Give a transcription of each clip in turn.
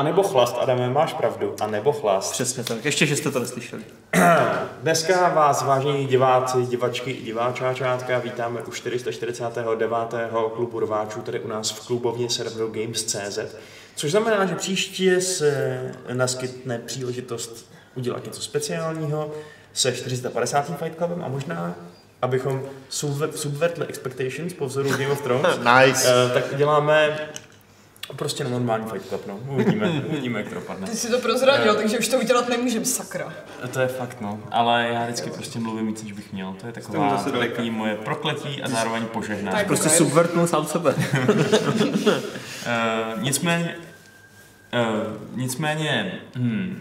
A nebo chlast, Adame, máš pravdu. A nebo chlast. Přesně tak. Ještě, že jste to neslyšeli. Dneska vás, vážení diváci, divačky i diváčáčátka, vítáme u 449. klubu rváčů, tady u nás v klubovně serveru Games.cz. Což znamená, že příště se naskytne příležitost udělat něco speciálního se 450. Fight Clubem a možná abychom subver- subvertli expectations po vzoru Game of Thrones, Nice. eh, tak uděláme prostě na normální Fight Club, no. Uvidíme, uvidíme, jak to dopadne. Ty si to prozradil, takže už to udělat nemůžem, sakra. To je fakt, no. Ale já vždycky prostě mluvím víc, než bych měl. To je taková takový moje prokletí a zároveň požehnání. Tak. Prostě subvertnul sám sebe. Uh, nicméně, uh, nicméně, hm,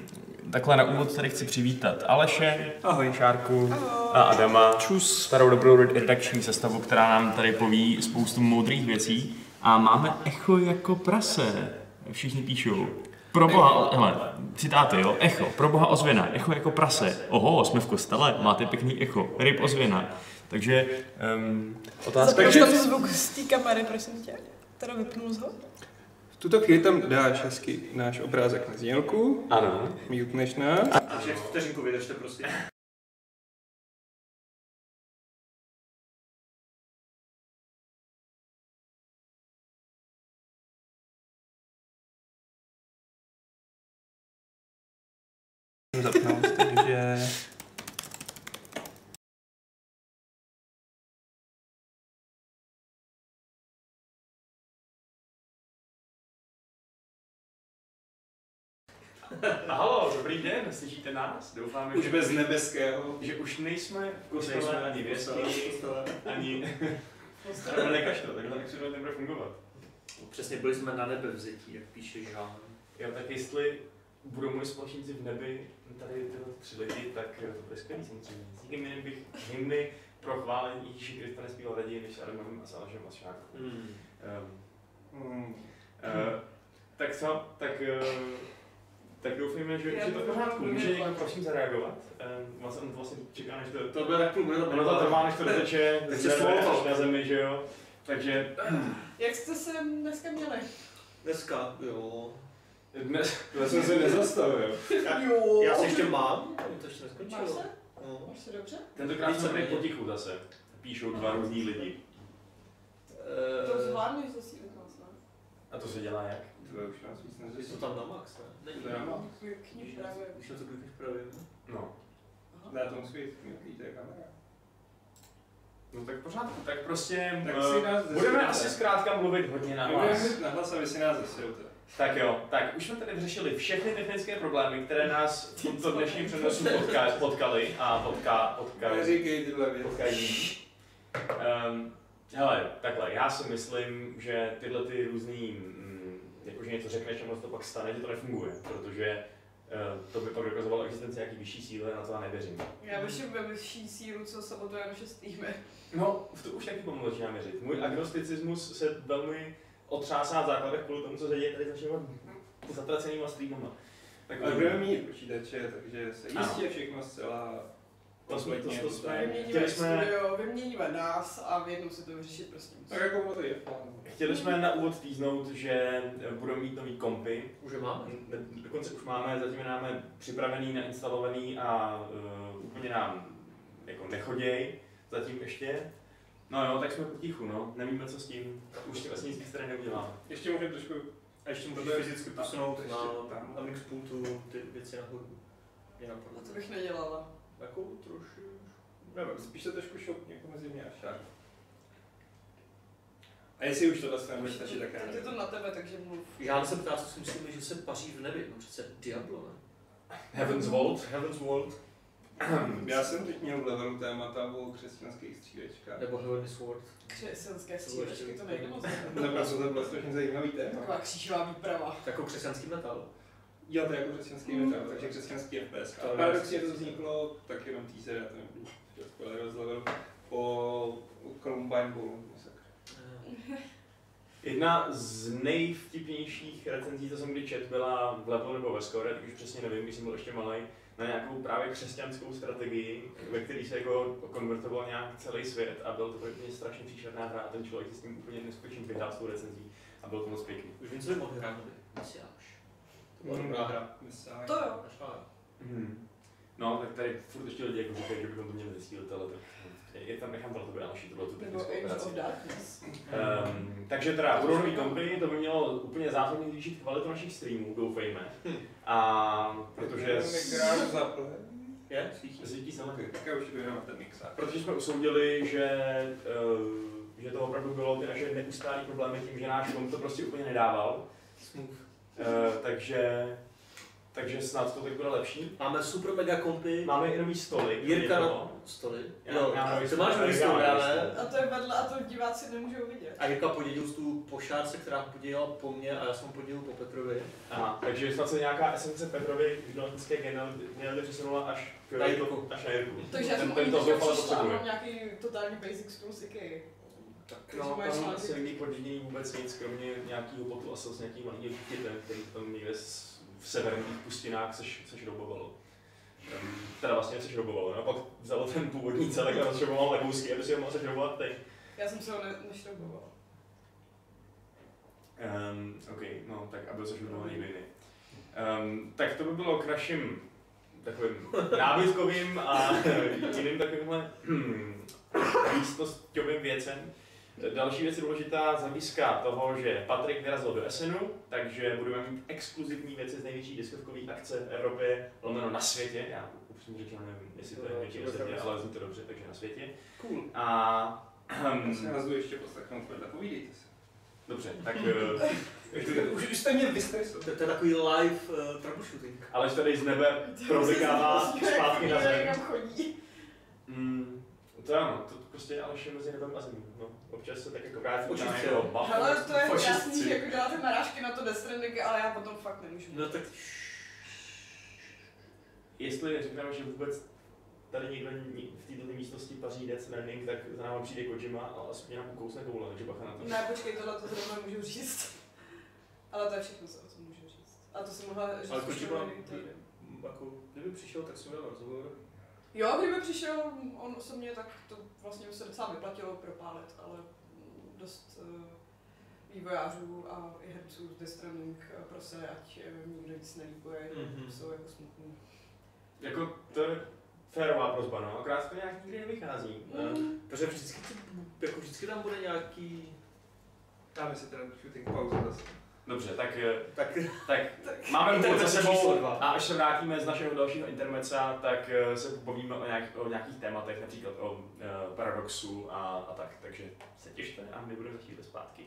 takhle na úvod tady chci přivítat Aleše, Ahoj. Šárku a Adama. Čus. Starou dobrou redakční sestavu, která nám tady poví spoustu moudrých věcí. A máme echo jako prase. Všichni píšou. Pro boha, hele, citáty, jo, echo, pro boha ozvěna, echo jako prase. Oho, jsme v kostele, máte pěkný echo, ryb ozvěna. Takže um, otázka Zaproč tam zvuk z té kamery, prosím tě. Teda vypnul z ho? V tuto chvíli tam dáš hezky náš obrázek na znělku, Ano. mutneš nás. Takže vteřinku vydržte prostě. Halo, dobrý den, slyšíte nás? Doufáme, Už bez nebeského. že už nejsme v Nejsme kostele ani ani v věsky, kostele. ani... Ale nekaž to, takhle to nebude fungovat. Přesně byli jsme na nebe vzetí, jak píše Jean. Jo, tak jestli budou moji společníci v nebi, tady tyhle tři lidi, tak to bude skvělý samozřejmě. S nikým jiným bych hymny pro chválení Ježíši Krista nespíval raději, než s Adamem a s a s. Hmm. Um, Hmm. uh, tak co, tak, uh, tak doufejme, že, že to pořádku. Může někdo prosím zareagovat? Um, vlastně, on vlastně čeká, než to... To bude tak půl minuty. Ono to trvá, než to doteče, Tak z se nebe small až talk. na zemi, že jo? Takže Jak jste se dneska měli? Dneska, jo. dnes, To jsem se nezastavil. Jo. Já se ještě mám, to ještě Máš neskončilo. se? No. Máš se dobře? tentokrát tady Víceméně. potichu zase. Píšou dva různí lidi. To zasílit nás, ne? A to se dělá jak? To je už nás víc Je neřešit. to tam na max, ne? Není. To je na max. Kniž právě. Na to klikneš právě, no. No. Dá to musí být nějaký to je kamera. No tak pořádku, tak prostě Tak eh, si nás budeme asi zkrátka mluvit hodně na Budeme vás. mít nahlas a vy si nás zesilte. Tak jo, tak už jsme tady vyřešili všechny technické problémy, které nás v tomto dnešním přenosu potka, potkali a potká, potkali. Neříkej tyhle věci. potkají. Um, hele, takhle, já si myslím, že tyhle ty různý, jakože něco řekneš a to pak stane, že to nefunguje, protože uh, to by pak dokazovalo existenci nějaký vyšší síly na to já nevěřím. Já věřím ve vyšší sílu, co sabotuje naše streamy. No, v to už taky pomalu začínám věřit. Můj agnosticismus se velmi otřásá v základech kvůli tomu, co se děje tady s našimi zatracenýma streamama. Tak budeme mít počítače, takže se jistě všechno zcela To jsme- to- to jsme- chtěli jsme- studio, vyměníme nás a v jednu si to vyřešit prostě musí. Tak jako to je. Chtěli jsme na úvod týznout, že eh, budou mít nový kompy. Už je máme. Dokonce už máme, zatím je máme připravený, nainstalovaný a uh, úplně nám jako nechoděj, zatím ještě. No jo, tak jsme potichu, no. Nevíme, co s tím. Už vlastně nic tady neuděláme. Ještě můžeme trošku A ještě je- fyzicky posunout ještě na, tam. na mixpultu ty věci nahoru. Jinak A to bych nedělala. Jako trošku. Nebo spíš to trošku šoupně jako mezi mě a šár. A jestli už tohle se nebude stačit, tak já je nevím. to na tebe, takže mluv. Já se ptá, co si myslíme, že se paří v nebi. No přece Diablo, ne? Heaven's Vault. Heaven's World. Já jsem teď měl v levelu témata o křesťanských střílečkách. Nebo Heavenly Sword. Křesťanské střílečky, to nejde moc. Naprosto to bylo strašně zajímavý téma. Taková křížová výprava. Jako křesťanský metal. Jo, to je jako křesťanský metal, takže křesťanský FPS. To je- paradoxně to vzniklo tak jenom teaser, já to nebudu levelu, po Columbine Bowl. Jedna z nejvtipnějších recenzí, co jsem kdy čet, byla v Level nebo ve Score, teď už přesně nevím, když jsem byl ještě malý, na nějakou právě křesťanskou strategii, ve které se jako konvertoval nějak celý svět a byl to úplně strašně příšerná hra a ten člověk si s tím úplně neskutečně vyhrál s tou recenzí a bylo to moc pěkný. Už vím, co by mohl hrát nový. Mesiáš. To byla dobrá hra. To jo. Hmm. No, tak tady furt ještě lidi jako říkají, že bychom to měli zesílit, ale tak je tam nechám pro tebe další tuhle tu technickou operaci. Um, takže teda nový kompy, to by mělo úplně zásadně zvýšit kvalitu našich streamů, doufejme. A protože. Je? svítí se na ten mixář. protože jsme usoudili, že, uh, že to opravdu bylo ty naše neustálé problémy tím, že náš komp to prostě úplně nedával. Smooth. Uh, takže, takže snad to tak bude lepší. Máme super mega kompy. Máme i nový stoly. Jirka na stoly. Já- Jo, já mám ty nový máš nový já nový ale... A to je vedle a to diváci nemůžou vidět. A Jirka podědil tu po Šárce, která podědila po mně a já jsem podědil po Petrovi. Aha, takže snad se nějaká esence Petrovy žurnalistické geniality přesunula až k Na Jirku. Až na Jirku. Takže já jsem ten, o ní ten to zoufale potřebuje. mám nějaký totální basic stůl z Ikea. Tak No, tam asi lidí podědění vůbec nic, kromě nějakého potu asi s nějakým malým dítětem, který tam někde v severních pustinách se, se šroubovalo. Teda vlastně se šroubovalo, no, pak vzalo ten původní celek a rozšrouboval legousky, aby si ho mohl sešroubovat teď. Já jsem se ho ne- nešroubovala. Um, OK, no tak a byl sešroubovaný někdo jiný. Um, tak to by bylo k našim takovým nábytkovým a jiným takovýmhle místnostovým věcem. Další věc je důležitá z hlediska toho, že Patrik vyrazil do Essenu, takže budeme mít exkluzivní věci z největší diskovkové akce v Evropě, lomeno na světě. Já upřímně řečeno nevím, jestli to je největší to na je světě, ale zní to dobře, takže na světě. Cool. A Já si nás ještě poslechnout povídejte se. dobře, tak eh, Už, už jste mě vystresovali. To, to je takový live uh, troubleshooting. Aleš tady z nebe problikává zpátky na zem. Chodí. Mm, to ano, to prostě Aleš je mezi nebem a zemí. No, občas se tak jako vrátí na jeho jo. Hele, to je že jako děláte narážky na to Death Stranding, ale já potom fakt nemůžu. No tak Jestli řekneme, že vůbec tady někdo v této místnosti paří Death Stranding, tak za náma přijde Kojima a aspoň nám ukousne koule, takže bacha na to. Ne, počkej, tohle to zrovna můžu říct. Ale to je všechno, co můžu říct. A to jsem mohla říct Ale už Kojima, jako, kdyby přišel, tak jsem měl rozhovor. Jo, kdyby přišel on osobně, tak to vlastně by se docela vyplatilo propálit, ale dost uh, vývojářů a i herců z eh, prosili, ať eh, nikdo nic nelíkuje, Mhm. mm-hmm. jsou jako smutný. Jako to je férová prozba, no, akorát to nějak nikdy nevychází. Mm. Protože vždycky, jako vždycky tam bude nějaký... Dáme si teda shooting pauzu zase. Dobře, tak, eh, Tak tak máme úvod za sebou a až se vrátíme z našeho dalšího intermeca, tak eh, se povíme o, nějak, o nějakých tématech, například o uh, paradoxu a, a tak. Takže se těšte a my budeme za chvíli zpátky.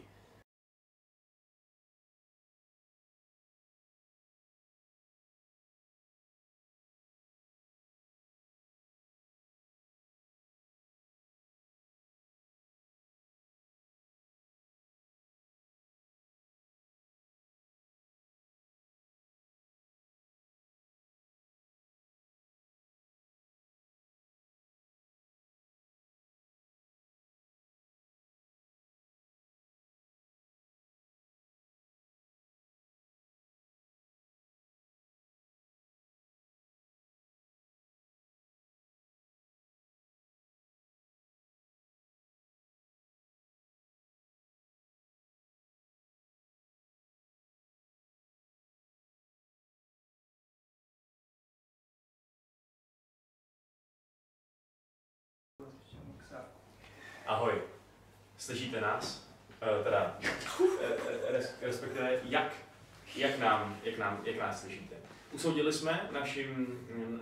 Ahoj, slyšíte nás? Uh, teda, eh, res, respektive jak, jak, nám, jak, nám, jak nás slyšíte? Usoudili jsme naším, mm,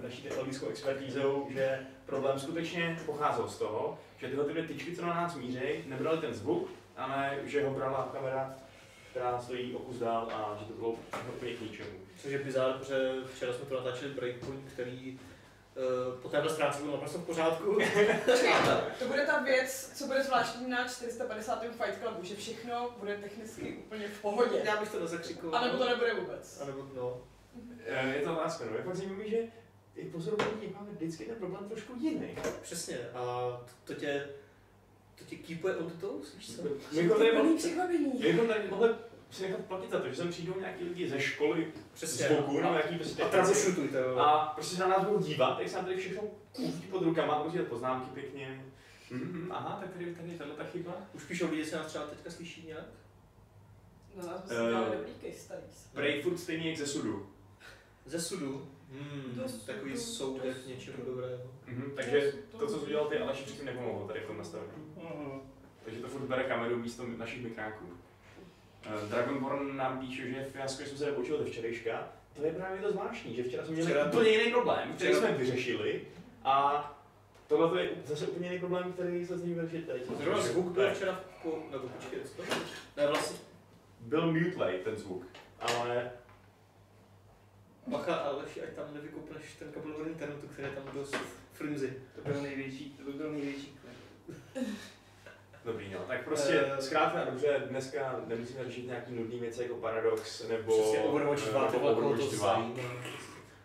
eh, naší technologickou expertízou, že problém skutečně pocházel z toho, že tyhle ty tyčky, co na nás mířejí, nebrali ten zvuk, ale že ho brala kamera, která stojí o kus dál a že to bylo úplně k ničemu. Což je bizár, protože včera jsme to natáčeli Breakpoint, který po téhle stránce byl naprosto v pořádku. To bude ta věc, co bude zvláštní na 450. Fight Clubu, že všechno bude technicky úplně v pohodě. Já bych to nezakřikoval. A nebo to nebude vůbec. A nebo, no. Eh, Je to otázka, no. Je fakt zajímavé, že i pozorování máme vždycky ten problém trošku jiný. Přesně. A to, tě, to tě keepuje on the toes, víš co? My tady, tady mohli si nechat platit za to, že sem přijdou nějaký lidi ze školy, Přesně. zvuku, nebo a, nějaký prostě a jo. a prostě se na nás budou dívat, jak se nám tady všechno kůží pod rukama, budou dělat poznámky pěkně. Mm, aha, tak tady, tady tahle ta chyba. Už píšou lidi, se nás třeba teďka slyší nějak? Na nás by se Eh. dělali dobrý case Prej furt stejný jak ze sudu. Ze sudu. Hmm, To takový to- soudech to- něčeho dobrého. Mhm, takže to, co jsi udělal ty, Aleši, předtím nepomohlo tady v tom nastavení. Takže to furt bere kameru místo našich mikráků. Uh, Dragonborn nám píše, že fiasko jsme se nepoučili ze včerejška. To je právě to zvláštní, že včera jsme měli Včera- úplně jiný problém, který včera- jsme vyřešili. A tohle je zase úplně jiný problém, který se z ní vyřešit teď. Zrovna zvuk byl včera v ko... nebo počkej, to? Ne, vlastně Byl mutlej ten zvuk, ale bacha, ale ať tam nevykopneš ten kabel od internetu, který je tam dost flimsy. To byl největší, to by byl největší. Dobrý, no. Tak prostě Eh. zkrátka a dobře, dneska nemusíme řešit nějaký nudný věci jako Paradox nebo Přesně, Overwatch 2, eh, ty vole, koho to Overwatch 2, zajímá.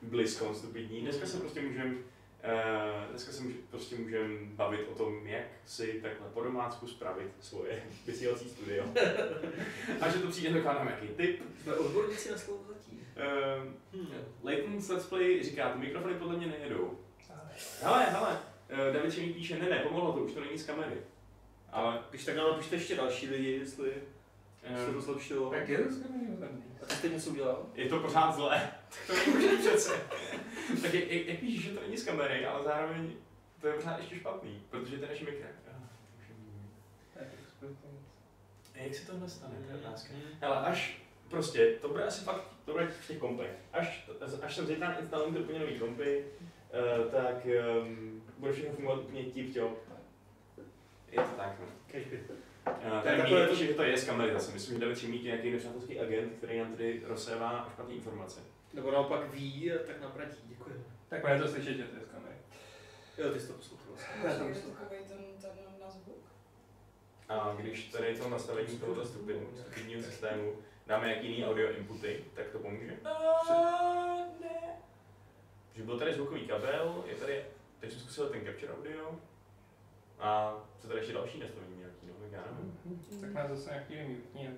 BlizzCon stupidní. Dneska se prostě můžeme Uh, dneska se může, prostě můžeme bavit o tom, jak si takhle po domácku spravit svoje vysílací studio. a že to přijde nám nějaký tip. Jsme odborníci na slovo zatím. Uh, Hmm. Layton's Let's Play říká, ty mikrofony podle mě nejedou. Hele, hele, uh, David mi píše, ne, ne, pomohlo to, už to není z kamery. Ale Když tak nám napište ještě další lidi, jestli se to uh, zlepšilo. Tak je to skvělý. A ty jsi něco udělal? je to pořád zlé. to nemůže přece. tak jak, jak, jak píšeš, že to není z kamery, ale zároveň to je pořád ještě špatný, protože to je mikro. Ah. A jak se tohle stane, to je otázka. Hele, až prostě, to bude asi fakt, to bude v těch kompech. Až, až jsem zítra instalujem ty úplně nový kompy, uh, tak um, bude všechno fungovat úplně tip top. Je to tak, no. Uh, takhle- mi píše, že to je z kamery zase. Myslím, že David Šimík je nějaký nepřátelský agent, který nám tady rozsévá špatné informace. Nebo naopak ví, a tak nám radí. Děkuji. Tak bude to slyšet, že to je z kamery. Jo, ty jsi to poslouchal. Je takový ten, ten na zvuk. A když tady to nastavení tohoto stupid- stupidního systému dáme jaký jiný audio inputy, tak to pomůže. ne. Že byl tady zvukový kabel, je tady, teď jsem zkusil ten capture audio a co tady ještě další nastavení nějaký, no, já nevím. Tak nás zase nějaký mutní.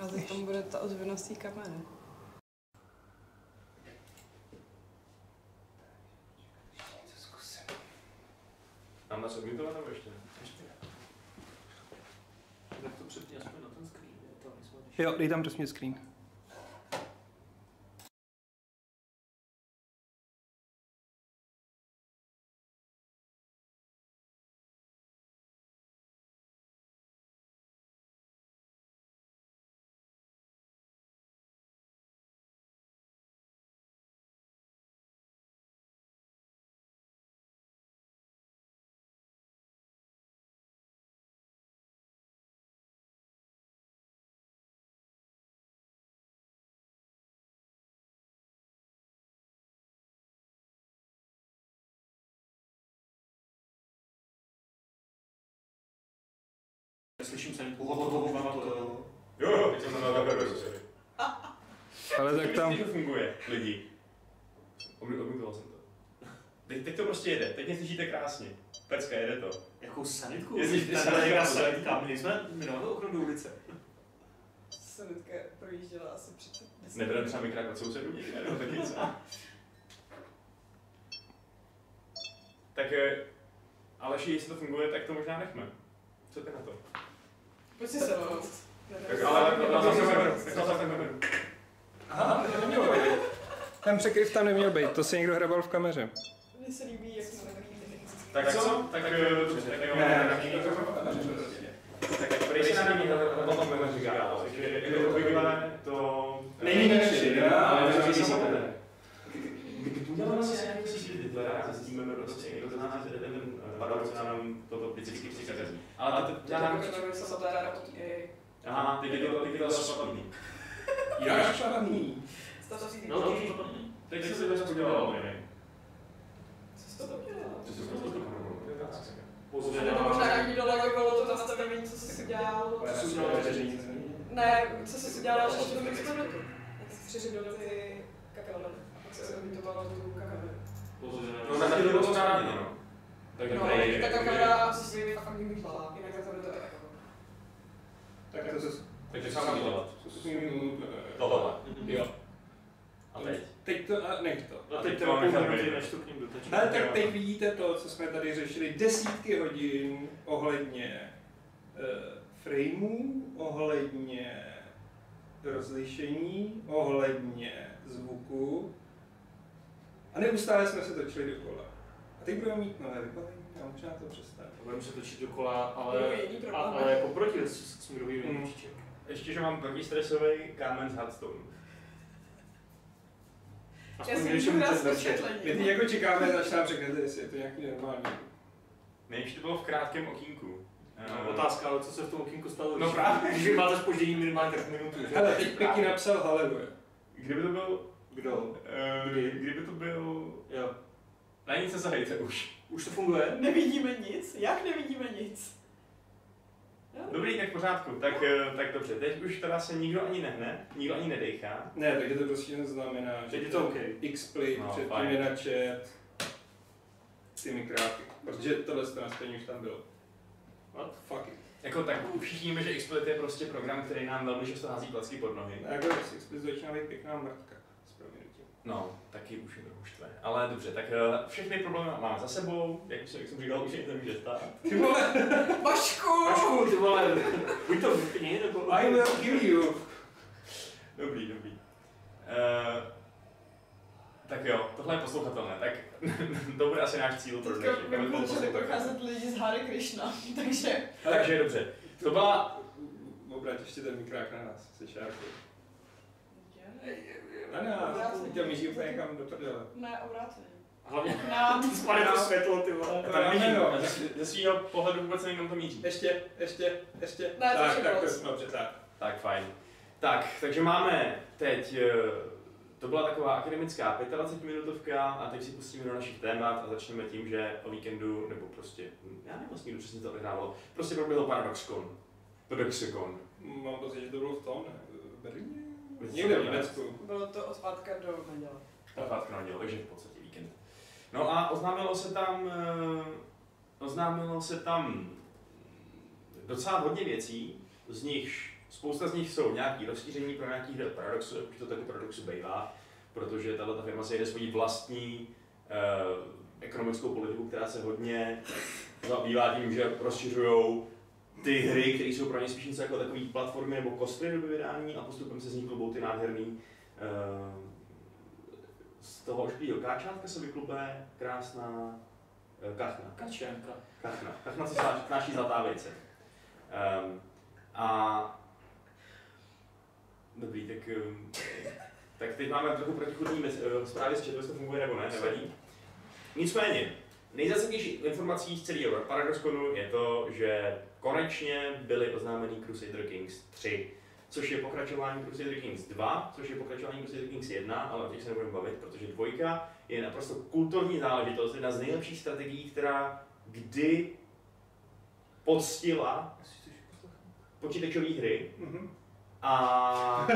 A teď tam bude ta ozvěnost té kamery. Mám nás odmutovat nebo ještě ne? Tak to přepni aspoň na ten screen, je to nejsmutnější. Jo, dej tam prosím screen. Se to. Jo, jo, teď jsem takhle sorry. Ale tak tam, Myslíš, že funguje, lidi. Odmutoval jsem to. Teď, teď to prostě jede, teď mě slyšíte krásně. Pecka, jede to. Jakou sanitku? Jestli- Jestli jestli- tady nějaká sanitka, my nejsme, my nemáme okno do ulice. Sanitka projížděla asi před 10 Nebude třeba mikrák od sousedů někde, nebo tak něco. Tak, eh, Aleši, jestli to funguje, tak to možná nechme. Co ty na to? Pojď si sednout. Tak, ale na zase tak na. Aha, to nemělo být. Ten překryv tam neměl být, to si někdo hrabal v kameře. Mně se líbí, jak jsme. Tak co? Tak, eh, dobře, tak jo. Tak prej se na ní o tom budeme říkat, takže jako obvykle to... Není naše, jo, ale to to je samotné. Uděláme si nějaký sídly, a zjistíme prostě, někdo z nás ten ten paradox nám toto vždycky přikazí. Ale to Já dělám... to sabotára od EA. Aha, teď je to, teď je to špatný. Já špatný. Stačí No, to to to. Teď se to zase udělalo, ne? Co jsi to udělal? Co se to Pouze To možná nějaký dolagovalo to nastavení, co jsi udělal. Ne, co jsi udělal ještě v tom experimentu. Jak jsi přiřadil ty kakaomeny. A pak se orientoval tu kakaomeny. No, na chvíli bylo správně, no. Takže No, prej, ta kakao si svým fakt vymýšlela, jinak to to jako. Tak to se takže sám dělat. zkusím... Tohle. Jo. A teď? Teď to, a nech to. A teď to minuty, jít. než to k ním. Ale tak teď vidíte to, co jsme tady řešili desítky hodin ohledně uh, frameů, ohledně rozlišení, ohledně zvuku. A neustále jsme se točili dokola. A teď budeme mít nové vybavení a možná to přestane. Budeme se točit dokola, ale, Budou jiný a, problémy. ale jako proti s- směrový Mm. ručiček. Ještě, že mám protistresový kámen z Hearthstone. Já Aspoň si když můžu zlepšit. My teď jako čekáme, až nám řeknete, jestli je to nějaký normální. Nejvíc to bylo v krátkém okýnku. No, Otázka, ale co se v tom okýnku stalo? No když- právě. Když máte spoždění minimálně tak minutu. že? Hele, teď Peky napsal haleluja. Kdyby to byl... Kdo? eh, Kdy? Kdyby to byl... Jo. Na nic nezahejte už. Už to funguje? Nevidíme nic? Jak nevidíme nic? Jo? Dobrý, tak v pořádku. Tak, eh, tak dobře, teď už teda se nikdo ani nehne, nikdo ani nedejchá. Ne, takže to prostě jen znamená, že Teď je to OK. X-Split, No, no, předtím je na chat, ty mikráky. Protože tohle to nastavení už tam bylo. What? Fuck it. Jako tak všichni víme, že Exploit je prostě program, který nám velmi často hází klacky pod nohy. A jako z X-Split začíná být pěkná mrtka. No, taky už je trochu štve. Ale dobře, tak eh, všechny problémy máme za sebou, jak, jsem- jak jsem říkal, už je to může stát. Ty vole, Vašku! Pašku, ty vole, buď to vypni, nebo... I will kill you. Dobrý, dobrý. Uh, tak jo, tohle je poslouchatelné, tak to bude asi náš cíl pro Teďka dnešek. začali poslouchatelné. procházet lidi z Hare Krishna, takže... Takže dobře. To byla... Obrať ještě ten mikrák na nás, jsi šárku. Na to míří úplně někam do prdele. Ne, obráceně. Hlavně Nám. spadne to světlo, ty vole. To Tam no. ze- svého pohledu vůbec nevím, kam to míří. Ještě, ještě, ještě. Ne, to tak, je tak, to je dobře, tak. Tak, fajn. Tak, takže máme teď, eh, to byla taková akademická 25-minutovka a teď si pustíme do našich témat a začneme tím, že o víkendu, nebo prostě, já nevím vlastně, kdo přesně to odehrávalo, prostě proběhl ParadoxCon. Paradoxicon. Mám pocit, že to bylo v tom, ne? V Berlíně? Někde v. Německu. Bylo to od pátka do neděle. Pátku na takže v podstatě víkend. No a oznámilo se tam, eh, oznámilo se tam docela hodně věcí, z nich, spousta z nich jsou nějaký rozšíření pro nějaký paradoxy, už to taky paradoxy bývá, protože tahle ta firma si jede svoji vlastní eh, ekonomickou politiku, která se hodně zabývá tím, že rozšiřují ty hry, které jsou pro ně spíš něco jako takové platformy nebo kostry do vydání a postupem se z nich klubou ty nádherný eh, z toho ošklivého káčátka se vyklupe krásná eh, kachna. Kačenka. Kachna. Kachna se snáší, zlatá vejce. Um, a dobrý, tak, um, tak teď máme trochu protichudný eh, zprávy z chatu, jestli to funguje nebo ne, nevadí. Nicméně, nejzásadnější informací z celého ParadoxConu je to, že konečně byly oznámeny Crusader Kings 3, což je pokračování Crusader Kings 2, což je pokračování Crusader Kings 1, ale o těch se nebudeme bavit, protože dvojka je naprosto kultovní záležitost, jedna z nejlepších strategií, která kdy poctila počítačové hry Mhm. A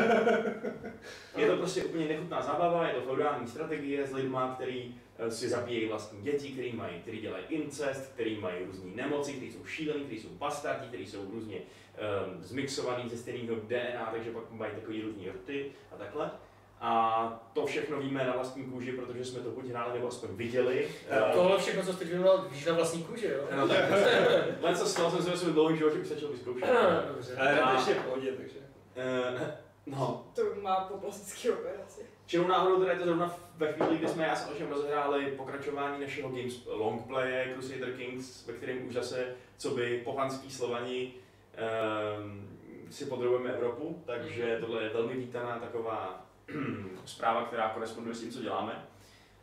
je to prostě úplně nechutná zábava, je to feudální strategie s lidma, který si zabíjejí vlastní děti, který, mají, který dělají incest, který mají různé nemoci, který jsou šílení, který jsou bastardi, který jsou různě um, zmixovaný ze stejného DNA, takže pak mají takový různý rty a takhle. A to všechno víme na vlastní kůži, protože jsme to buď hráli nebo aspoň viděli. Eh, Tohle všechno, co teď vyjmenoval, víš na vlastní kůži, jo? No tak, len co toho jsem si ve svém dlouhém životě už začal vyzkoušet. Dobře. Ale ještě v pohodě, takže. No, To má po plastické operaci. čirou náhodou teda je to zrovna ve chvíli, kdy jsme já s Alešem rozehráli pokračování našeho Games Longplaye Crusader Kings, ve kterém už zase, co by pohanský Slovani um, si podrobujeme Evropu, takže tohle je velmi vítaná taková zpráva, která koresponduje s tím, co děláme.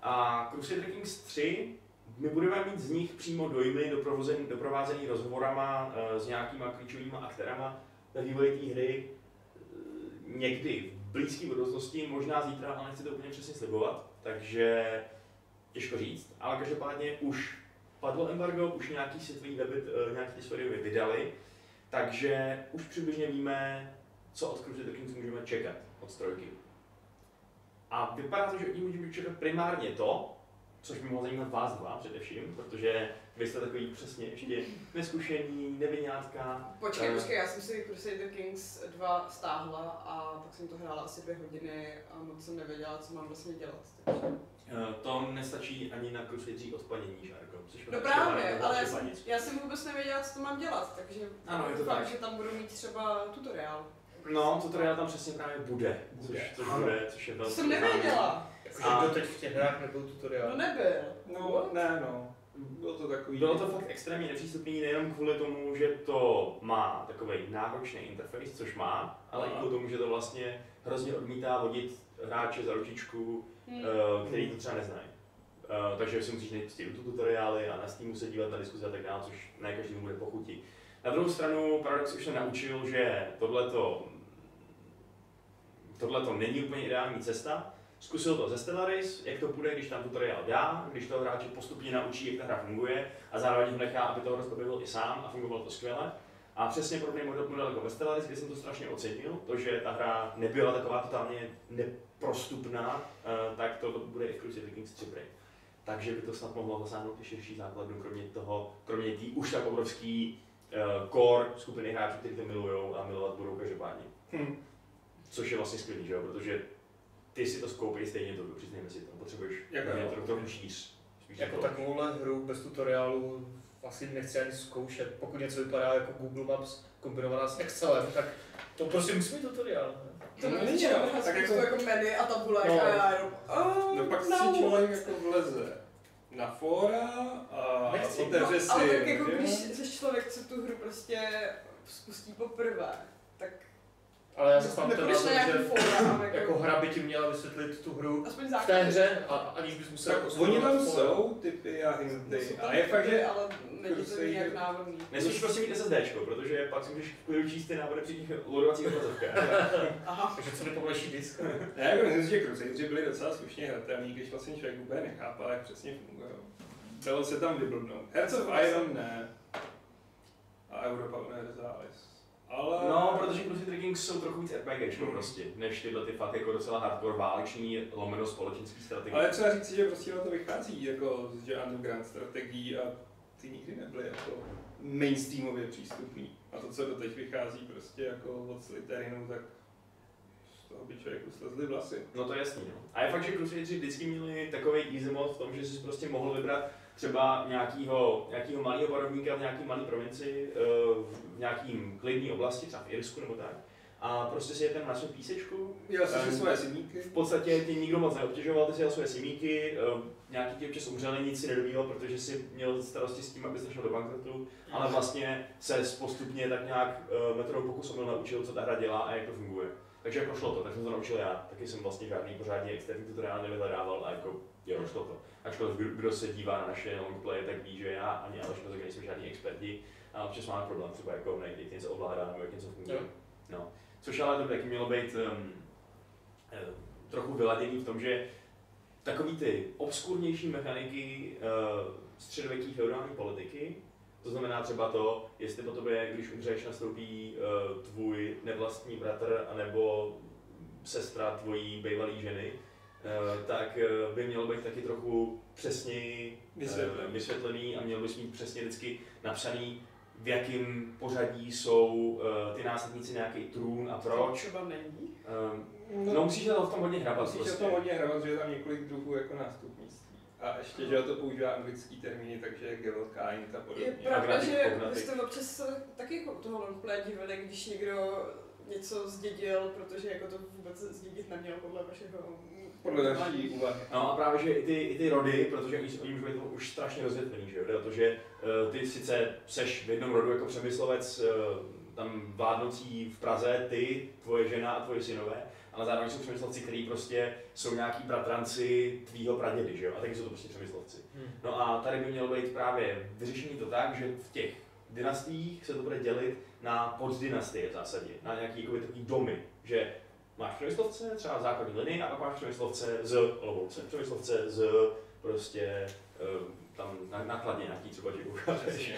A Crusader Kings 3, my budeme mít z nich přímo dojmy doprovázený rozhovorama eh, s nějakýma klíčovými aktérama ve vývoji té hry někdy v blízké budoucnosti, možná zítra, ale nechci to úplně přesně slibovat, takže těžko říct, ale každopádně už padlo embargo, už nějaký světový weby, eh, nějaký ty weby vydali, takže už přibližně víme, co od Crusader Kings můžeme čekat od strojky. A vypadá to, že od ní můžeme čekat primárně to, což by mohlo zajímat vás dva především, protože vy jste takový přesně ještě neskušení, nevinátka. Počkej, Eh. počkej, já jsem si Crusader Kings 2 stáhla a pak jsem to hrála asi dvě hodiny a moc jsem nevěděla, co mám vlastně dělat. Takže... Eh, To nestačí ani na Crusader odpanění, Žárko. Jsi No prostě právě, ale já jsem, já jsem vůbec nevěděla, co to mám dělat, takže Ano, je to tak. že tam budu mít třeba tutoriál. No, tutoriál tam přesně právě bude, což, Bude. což Ano. bude, což je To velký jsem nevěděla. Jakože A- doteď v těch hrách nebyl tutoriál. No nebyl. No, ne, no. Bylo to takový... Bylo to fakt extrémně nepřístupný nejenom kvůli tomu, že to má takový náročný interface, což má, ale i kvůli tomu, že to vlastně hrozně odmítá hodit hráče za ručičku, Hm. eh, který to třeba neznají. Eh, takže si musíš najít prostě YouTube tutoriály a na Steamu se dívat na diskuze a tak dále, což ne každému bude pochutí. Na druhou stranu Paradox už se naučil, že tohleto, tohleto není úplně ideální cesta. Zkusil to ze Stellaris, jak to bude, když tam tutoriál dá, když toho hráče postupně naučí, jak ta hra funguje a zároveň ho nechá, aby toho rozbavil i sám a fungovalo to skvěle. A přesně podobný model, model jako ve Stellaris, kde jsem to strašně ocenil, to, že ta hra nebyla taková totálně neprostupná, eh, tak to bude i v Crusader Kings 3 Prey. Takže by to snad mohlo zasáhnout i širší základnu, kromě toho, kromě té už tak obrovský uh, core skupiny hráčů, kteří to milují a milovat budou každopádně. Hm. Což je vlastně skvělý, že jo? Protože ty si to skoupíš stejně to, přiznejme si to, potřebuješ Jako to trochu šíř. Jako to. takovouhle hru bez tutoriálu asi nechci ani zkoušet. Pokud něco vypadá jako Google Maps kombinovaná s Excelem, tak to prostě musí mít tutoriál. ne? To No, není není, tak jako, jako- jako menu a tabulek No. a já jenom, oh, No pak no. si člověk jako vleze na fora a Nechci. otevře no, si... ale tak jako když jsi člověk, co tu hru prostě spustí poprvé, Ale já ten nepůjdeš na názor, nějaký že fóra a jako hra by ti měla vysvětlit tu hru aspoň v té hře, a aniž bys musel Tak jako oni tam fóra. jsou, typy a hinty, tam ale je fakt, že ale není to Crusader- nějak návodný. Nesmíš prostě mít SSDčko, protože pak si můžeš v klidu číst ty návody při těch loadovacích obrazovkách. Aha. Takže co nepovolejší disk? Ne, jako myslím si, že Crusadeři byli docela slušně hratelní, když vlastně člověk úplně nechápal, jak přesně fungují. Dalo se tam vyblbnout. Hearts of Iron ne. A Europa Universalis. Ale... No, protože Crusader Kings jsou trochu víc RPGčko prostě, než tyhle ty fakt jako docela hardcore váleční lomeno společenský strategie. Ale třeba říct že prostě na to vychází jako z underground strategií a ty nikdy nebyly jako mainstreamově přístupný. A to, co doteď vychází prostě jako od Slytherinu, tak z toho by člověku slezly vlasy. No to je jasný, no. A je fakt, že Crusaderi vždycky měli takový easy mod v tom, že jsi prostě mohl vybrat třeba nějakýho, nějakýho malého parovníka v nějaký malý provinci, eh, v nějakým klidné oblasti, třeba v Irsku nebo tak. A prostě si je ten na svou písečku. Jsi Ehm, si svoje simíky. V podstatě tě nikdo moc neobtěžoval, ty si jel své simíky, eh, nějaký ti občas umřeli, nic si nedobýval, protože si měl starosti s tím, aby se šel do bankrotu, ale vlastně se postupně tak nějak uh, metodou pokusu naučil, co ta hra dělá a jak to funguje. Takže jako šlo to, tak jsem to naučil já. Taky jsem vlastně žádný pořádně externí tutoriál nevyhledával a jako jo, šlo to. Ačkoliv kdo, kdo se dívá na naše longplay, tak ví, že já ani Aleš Kozek nejsme žádní experti a občas máme problém třeba jako najít, jak něco ovládá nebo jak něco funguje. No. Což ale to taky mělo být um, trochu vyladěný v tom, že takový ty obskurnější mechaniky uh, středověké feudální politiky To znamená třeba to, jestli po tobě, když umřeš, nastoupí uh, tvůj nevlastní bratr anebo sestra tvojí bývalé ženy, tak uh, by mělo být taky trochu přesněji Vysvětlený. uh, vysvětlený a měl bys mít přesně vždycky napsaný, v jakém pořadí jsou ty následníci nějaký trůn a proč. Třeba není. Um, no musíš to v tom hodně hrabat Musíš prostě. o tom hodně hrabat, že je tam několik druhů jako nástupnictví. A ještě, že to používá anglický termíny, takže je Gavelkind a Je podobně. pravda, Agnatik, že jste občas se taky jako toho úplně divili, když někdo něco zdědil, protože jako to vůbec zdědit neměl podle vašeho Podle naší povolání. úvahy. No a právě, že i ty, i ty rody, protože oni, oni můžou být už strašně rozvětvený, že jo, jde o to, že uh, ty sice seš v jednom rodu jako přemyslovec uh, tam vládnoucí v Praze, ty, tvoje žena a tvoje synové, ale zároveň jsou přemyslovci, kteří prostě jsou nějaký bratranci tvýho pradědy, že jo, a taky jsou to prostě přemyslovci. Hmm. No a tady by mělo být právě vyřešení to tak, že v těch dynastiích se to bude dělit na poddynastie v zásadě, na nějaký jakoby, takový domy, že máš přemyslovce, třeba základní linii, a pak máš přemyslovce z Olomouce, přemyslovce z prostě eh, tam na- nakladně nějaký třeba, že koukáš.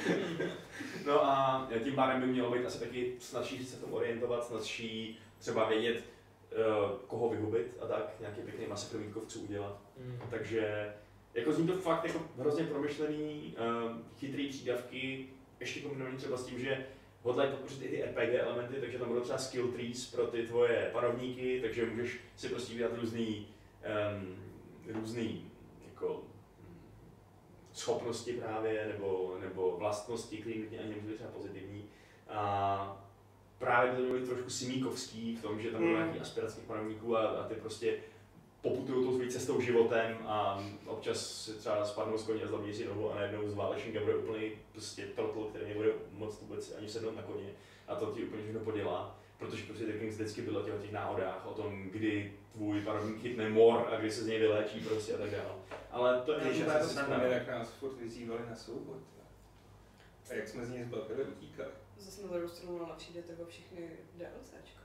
No a tím pádem by mělo být asi taky snadší se v tom orientovat, snadší třeba vědět, eh, koho vyhubit a tak, nějaký pěkný masakr vítkovců udělat. Hmm. Takže jako zní to fakt jako hrozně promyšlený, uh, chytrý přídavky, ještě kombinovaný třeba s tím, že hodlají podpořit i ty RPG elementy, takže tam budou třeba skill trees pro ty tvoje panovníky, takže můžeš si prostě vydat různý, um, různý jako mm, schopnosti právě, nebo, nebo vlastnosti, které nutně ani nemusí být třeba pozitivní. A právě by to mělo být trošku simíkovský v tom, že tam budou Mm. nějaký aspirace panovníků a, a ty prostě poputují tou svou cestou životem a občas si třeba spadnou z koně a zlomí si nohu a najednou z válečníka bude úplný prostě trotl, který nebude moc vůbec ani sednout na koně a to ti úplně všechno podělá. Protože prostě Kings vždycky bylo o těch náhodách, o tom, kdy tvůj panovník chytne mor a kdy se z něj vyléčí prostě a tak dále. Ale to je já to vzpomínám, jak nás furt vyzývali na souboj. A jak jsme z ní zbavili utíkali. Zase na druhou stranu ale přijdete o všechny DLCčka.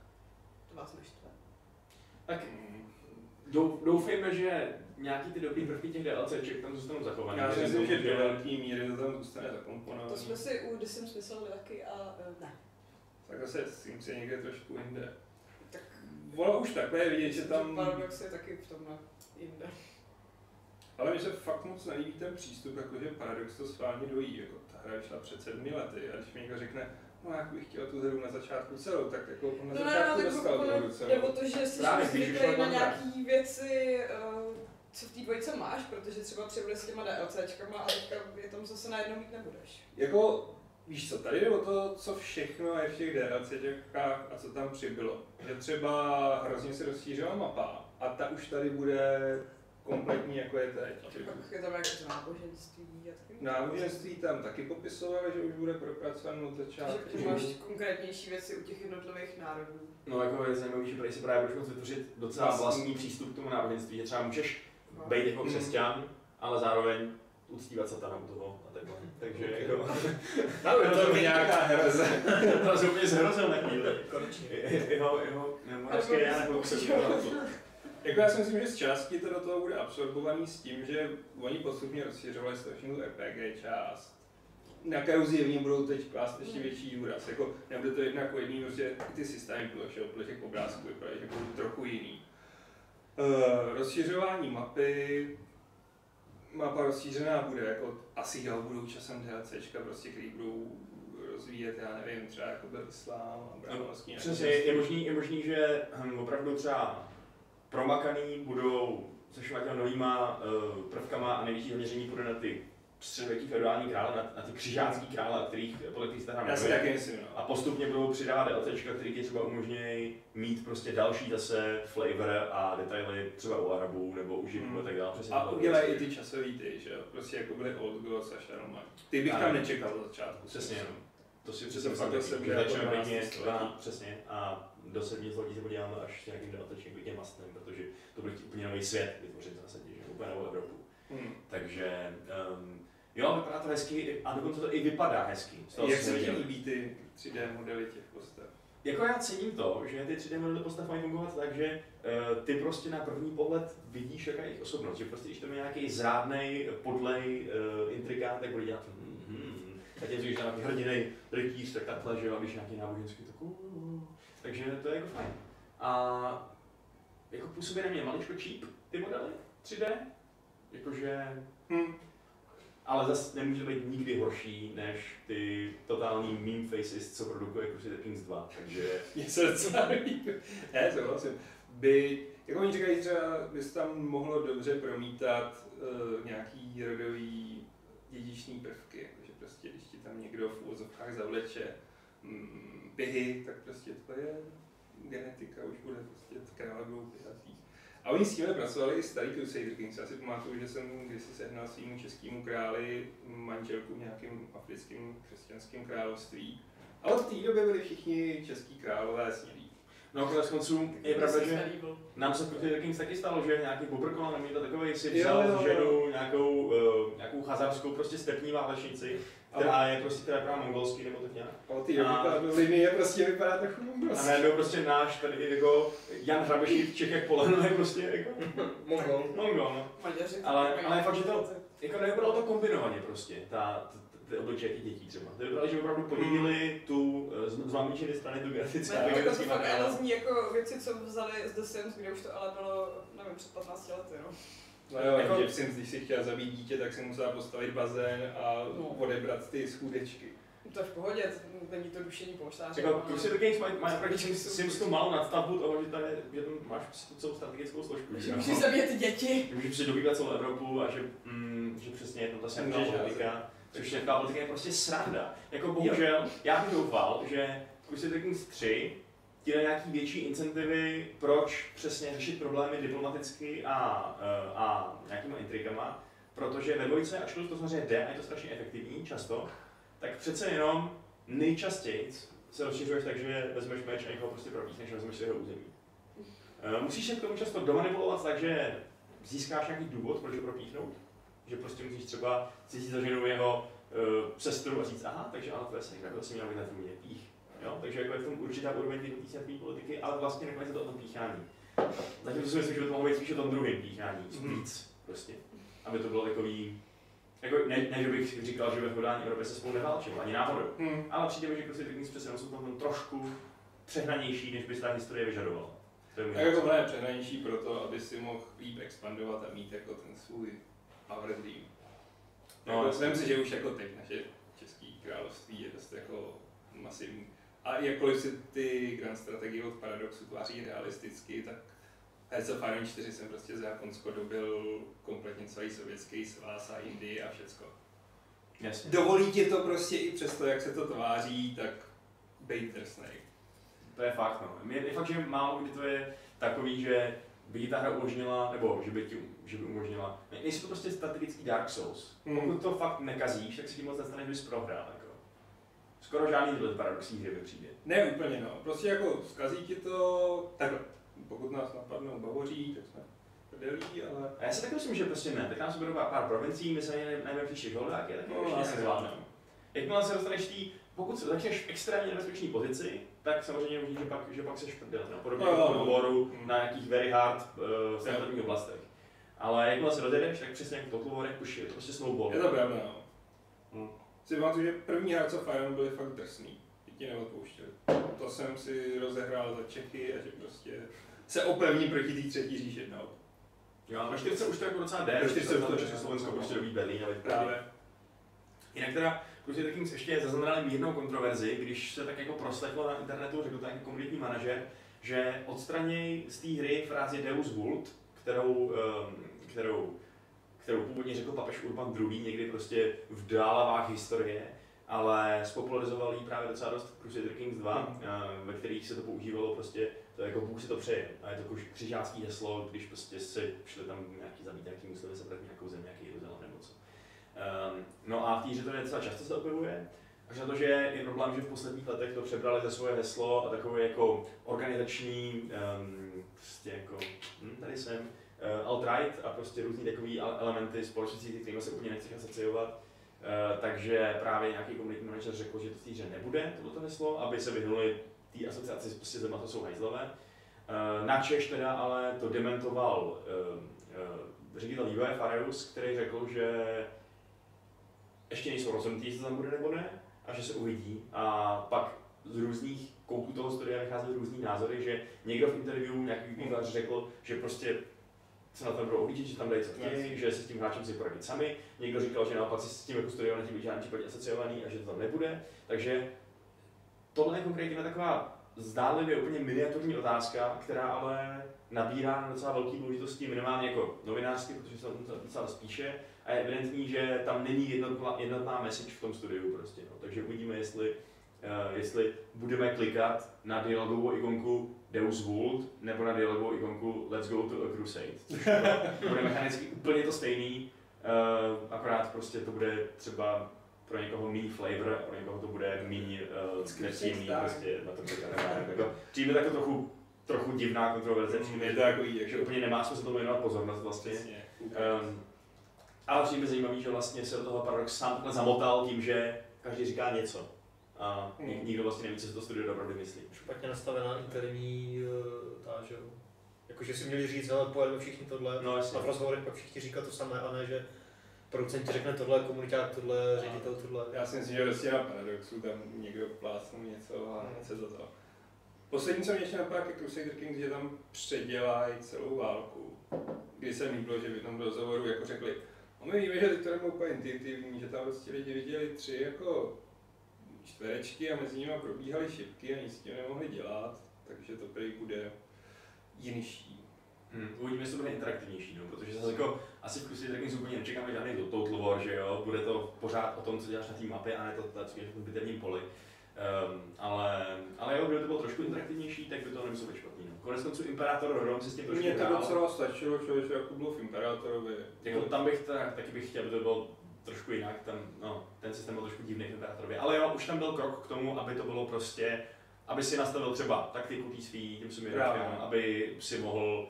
To vás neštve. Tak dou- doufejme, že nějaký ty dobrý prvky těch DLCček tam zůstanou zachované. Já si myslím, že do velké míry to tam zůstane zakomponované. To jsme si u The Sims mysleli taky a eh, ne. Tak zase s tím se někde trošku jinde. Tak Ono už takhle je vidět, že tam... Paradox je taky v tomhle jinde. Ale mi se fakt moc nelíbí ten přístup, jakože Paradox to schválně dojí. Jako ta hra vyšla před sedmi lety a když mi někdo řekne, no jak bych chtěl tu hru na začátku celou, tak jako na No no, začátku tak dostal tu hru celou. jde o to, že jsi zvyklý na nějaký věci, eh, co v té dvojce máš, protože třeba přebyli s těma DLCčkama a teďka je tam zase najednou mít nebudeš. Jako, víš co, tady jde o to, co všechno je v těch DLCčkách a co tam přibylo. Že třeba hrozně se rozšířila mapa a ta už tady bude kompletní, jako je teď. Pak je tam jako náboženství a taky. Náboženství tam taky popisovali, že už bude propracované od začátku. ty máš konkrétnější věci u těch jednotlivých národů. No jako je zajímavé, že tady si právě budeš moct vytvořit docela Vlastní. vlastní přístup k tomu náboženství, že třeba můžeš No. být jako Mhm. křesťan, ale zároveň uctívat satana u toho a takhle. Takže Ok. jako, Ale To je nějaká hereze. to se úplně zhrozil na chvíli. Konečně. Jeho, jeho moravské já nebo Jako já si myslím, že z části to do toho bude absorbovaný s tím, že oni postupně rozšiřovali strašně tu RPG část. Na kterou zjevně budou teď klást ještě větší důraz. Jako, nebude to jedna jako jedný, i ty systémy podle těch obrázků vypadají, že budou trochu jiný. Uh, rozšiřování mapy, mapa rozšířená bude, jako asi jo, budou časem DLCčka, prostě, který budou rozvíjet, já nevím, třeba jako byl islám a braholský. Přesně, je možný, je možný, že hm, opravdu třeba promakaný budou se těma novýma uh, prvkama a největší zaměření bude na ty středověký feudální krále, na, na ty křižácký krále, kterých podle kterých se tam Já si taky myslím, no. A postupně budou přidávat DLCčka, které ti třeba umožňují mít prostě další zase flavor a detaily třeba u Arabů nebo u Židů Hmm. a tak dále. Přesně A udělají i prostě. ty časový ty, že jo, prostě jako byly Old Gods a Shadowman. Ty bych Ano. tam nečekal od začátku. Přesně, no. To si přesně jsem fakt že jako začneme 12. pěkně, století. na- přesně, a do sedmi století se podíváme až s nějakým dodatečným klidně mastem, protože to chtít úplně nový svět vytvořit v zásadě, že úplně novou Evropu. Hmm. Takže um, jo, vypadá to hezky a dokonce to i vypadá hezky. Jak se ti líbí ty 3D modely těch postav? Jako já cením to, že ty 3D modely postav mají fungovat tak, že uh, ty prostě na první pohled vidíš, jaká je jejich osobnost. Že prostě, když tam je nějaký zrádnej, podlej uh, intrikát, tak bude dělat hmm, hmm. Tak je, když nějaký hrdiny, rytíř, tak takhle, že jo, a když nějaký náboženský, tak uh, Takže to je jako fajn. A jako působí na mě maličko cheap ty modely 3D, jakože Hm. ale zase nemůže být nikdy horší než ty totální meme faces, co produkuje Crusader Kings 2, takže Mně se docela líbí. Ne, souhlasím. By, jako oni říkají, třeba by se tam mohlo dobře promítat uh, nějaký rodový dědičný prvky, jakože prostě když ti tam někdo v úvozovkách zavleče mm, pihy, tak prostě to je genetika, už bude prostě krále budou pihatý. A oni s tímhle pracovali i starý Crusader Kings. Já si pamatuju, že jsem kdysi sehnal svýmu českému králi manželku v nějakém africkém křesťanském království. A od té doby byli všichni český králové snědí. No, konec konců je pravda, že nám se v Crusader Kings taky stalo, že nějaký nebo to takový si Jo, vzal jo, jo. ženu nějakou, uh, nějakou chazarskou prostě stepní válečnici, která je prostě teda právě mongolský nebo tak nějak. A té doby A- linie prostě vypadá trochu A prostě. najednou prostě náš tady jako Jan Hrabeší v Čechách poleno je prostě jako Mongol. mongol, no. Ale- ale fakt, že to-. Jako nevypadalo to kombinovaně prostě, ta, ty obličeje těch dětí třeba. To vypadalo, že opravdu podělili tu, eh, z, z mamíčiny strany tu genetickou Ne, jako to fakt ale zní jako věci, co vzali z The Sims, kde už to ale bylo, nevím, před 15 lety, no. No jo, Jako- že Sims, když si chtěla zabít dítě, tak si musela postavit bazén a No. odebrat ty schůdečky. To je v pohodě, to není to dušení polštáře. Jako ale- Crusader Kings mají opravdu Sims, Sims tu malou nadstavbu toho, že, tady, tam máš prostě tu celou strategickou složku. Že můžeš zabíjet děti. Že můžeš si dobývat celou Evropu a že, mm, že přesně je tam ta Můžeš, politika, což světná politika je prostě sranda. Jako bohužel, já bych doufal, že Crusader Kings 3 dá nějaký větší incentivy, proč přesně řešit problémy diplomaticky a, eh, a nějakýma intrigama, protože ve dvojce, ačkoliv to samozřejmě jde a je to strašně efektivní často, tak přece jenom nejčastěji se rozšiřuješ tak, že vezmeš meč a někoho prostě propíchneš a vezmeš si jeho území. Eh, Musíš se k tomu často domanipulovat tak, že získáš nějaký důvod, proč ho propíchnout. Že prostě musíš třeba cítit za ženu jeho uh, sestru a říct, aha, takže ale tvoje ségra vlastně měla být na trůně, pích. Jo? Takže jako je v tom určitá úroveň té politiky, ale vlastně nakonec je to o tom píchání. Zatím to si myslím, že by to mohlo být spíš o tom druhém píchání, Mhm. víc prostě. Aby to bylo takový, jako ne, ne, že bych říkal, že ve feudální Evropě se spolu neválčilo, ani náhodou. Hm. Ale přijde mi, že prostě Kings přece jsou tam trošku přehnanější, než by se ta historie vyžadovala. To je A jako tohle je přehnanější proto, aby si mohl líp expandovat a mít jako ten svůj power dream. No, jasně. myslím si, že už jako teď naše český království je dost jako masivní. A jakkoliv si ty grand strategie od Paradoxu tváří realisticky, tak of Iron 4 jsem prostě za Japonsko dobil kompletně celý sovětský svaz a Indii a všecko. Jasně. Dovolí ti to prostě i přesto, jak se to tváří, tak bejt drsnej. To je fakt, no. Je, je fakt, že málo kdy to je takový, že by ti ta hra umožnila, nebo že by ti že by umožnila. Ne, nejsou to prostě strategický Dark Souls. Hmm. Pokud to fakt nekazíš, tak si tím moc nestaneš, že bys prohrál. Skoro žádný tyhle paradoxní hry mi přijde. Ne úplně, no. Prostě jako zkazí ti to takhle. Pokud nás napadnou bavoří, tak jsme prdelí, ale... A já si taky myslím, že prostě ne. Tak nám se budou pár provincií, my se najmeme příště holdáky, tak No, ještě nezvládneme. ne. Jakmile se dostaneš tý, pokud se začneš v extrémně nebezpečné pozici, tak samozřejmě možný, že pak, že pak seš prdel, no, podobně No, jako no, no. Na nějakých very hard uh, standardních oblastech. Ale jakmile se rozjedeš, tak přesně jako Total Warech už je to prostě snowball. Je to pravda, no. Hmm. Si pamatuju, že první Hearts of Iron byly fakt drsný. Ty ti neodpouštěli. To jsem si rozehrál za Čechy a že prostě se opevním proti té třetí říši jednou. Jo, ale na 40 už to jako docela jde, Na že 40 to Československo no. prostě dobít Berlín a Právě. Jinak teda Crusader Kings ještě zaznamenali mírnou kontroverzi, když se tak jako proslechlo na internetu, řekl to nějaký komunitní manažer, že odstraněj z té hry frázi Deus Vult, kterou, um, kterou, kterou původně řekl papež Urban II. někdy prostě v dálavách historie, ale spopularizoval ji právě docela dost Crusader Kings 2, Mhm. uh, ve kterých se to používalo prostě, to jako Bůh si to přeje. A je to jako křižácký heslo, když prostě se šli tam nějaký zabít nějaký muslimy, sebrat nějakou zemi, nějaký Jeruzalém nebo co. Um, no a v té hře to je docela často se objevuje. Až na to, že je problém, že v posledních letech to přebrali za svoje heslo a takové jako organizační, um, prostě jako, hm, tady jsem, alt-right a prostě různý takový ele- elementy společnosti, kterými se úplně nechci asociovat. Uh, takže právě nějaký komunitní manažer řekl, že to v té nebude, tohleto heslo, aby se vyhnuli té asociaci prostě zema, to jsou hajzlové. Uh, na Češ teda ale to dementoval ředitel vývoje Fareus, který řekl, že ještě nejsou rozhodnutí, jestli to tam bude nebo ne, a že se uvidí. A pak z různých koutů toho studia vycházely různý názory, že někdo v interview nějaký vývojář řekl, že prostě se na to budou ohlížet, že tam dají co chtějí, že se s tím hráčem si poradit sami. Někdo říkal, že naopak si s tím jako studio netí být žádný případě asociovaný a že to tam nebude. Takže tohle je konkrétně taková zdánlivě úplně miniaturní otázka, která ale nabírá na docela velký důležitosti minimálně jako novinářsky, protože se o tom docela spíše a je evidentní, že tam není jednotná, jednotná message v tom studiu prostě, no. takže uvidíme, jestli, uh, jestli budeme klikat na dialogovou ikonku Deus Vult nebo na dialogovou ikonku Let's go to a Crusade, což bude- mechanicky úplně to stejný, uh, akorát prostě to bude třeba pro někoho méně flavor a pro někoho to bude méně uh, nepříjemný tak. prostě na to. Jako, přijde jako trochu, trochu divná kontroverze, přijde, Je že to jako úplně nemá smysl tomu věnovat pozornost vlastně. Um, ale přijde mi zajímavý, že vlastně se do toho paradox sám zamotal tím, že každý říká něco. A Hmm. nik- nikdo vlastně neví, co si to studio opravdu myslí. Špatně nastavená interní uh, ta, že jo. Jakože si měli říct, hele, pojedeme všichni tohle, No jasně. a v rozhovorech pak všichni říkat to samé, a ne, že producent ti řekne tohle, komuniták tohle, ředitel tohle. Já si myslím, že prostě na paradoxu tam někdo plácnul něco a Hmm. chce to to. Poslední, co mě ještě napadá ke Crusader Kings, že tam předělají celou válku. Kdy se mi bylo, že v tom rozhovoru jako řekli, a my víme, že teď to nebylo úplně intuitivní, že tam prostě lidi viděli tři jako čtverečky a mezi nimi probíhaly šipky a nic s tím nemohli dělat, takže to prý bude jinší. Hmm. Uvidíme, jestli to bude interaktivnější, no, protože zase jako asi v Crusader Kings úplně nečekáme žádný to- total war, že jo, bude to pořád o tom, co děláš na té mapě a ne to, co děláš v tom bitevním poli. Um, ale, ale jo, kdyby to bylo trošku interaktivnější, tak by to nemuselo být špatný. No. Konec konců Imperator Rome si s tím trošku Mně to docela stačilo, člověče, jako bylo v Imperátorovi. Jako tam bych ta, taky bych chtěl, aby to bylo trošku jinak, ten, no, ten systém byl trošku divný v Imperátorovi. Ale jo, už tam byl krok k tomu, aby to bylo prostě, aby si nastavil třeba taktiku té svý, tím jednotkám, aby si mohl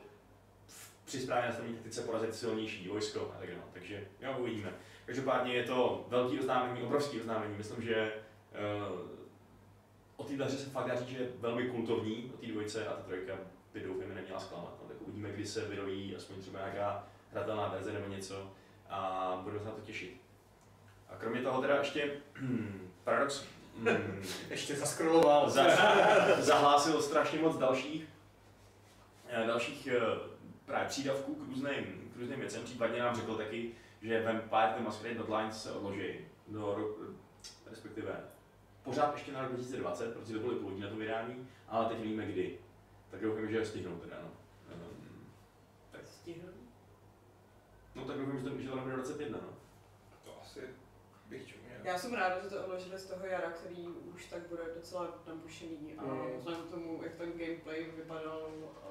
v- při správně nastavené taktice porazit silnější vojsko a tak dále. Takže jo, uvidíme. Každopádně je to velký oznámení, obrovský oznámení. Myslím, že uh, o téhle hře se fakt dá říct, že je velmi kultovní, o té dvojce a ta trojka by doufejme neměla zklamat. No, tak uvidíme, kdy se vyrojí aspoň třeba nějaká hratelná verze nebo něco a budu se na to těšit. A kromě toho teda ještě Paradox mm, Ještě zaskroloval. za, zahlásil strašně moc dalších, eh, dalších eh, právě přídavků k různým, k různým věcem. Případně nám řekl taky, že Vampire the Masquerade Bloodlines se odloží do respektive pořád ještě na rok 2020, protože to byly původní na to vydání, ale teď nevíme kdy. Tak doufám, že stihnou teda, no. Um, tak, no tak doufám, že to, že to nebude 21, no. To asi bych čuměl. Já jsem ráda, že to odložili z toho jara, který už tak bude docela nabušený a Mm. vzhledem k tomu, jak ten gameplay vypadal, a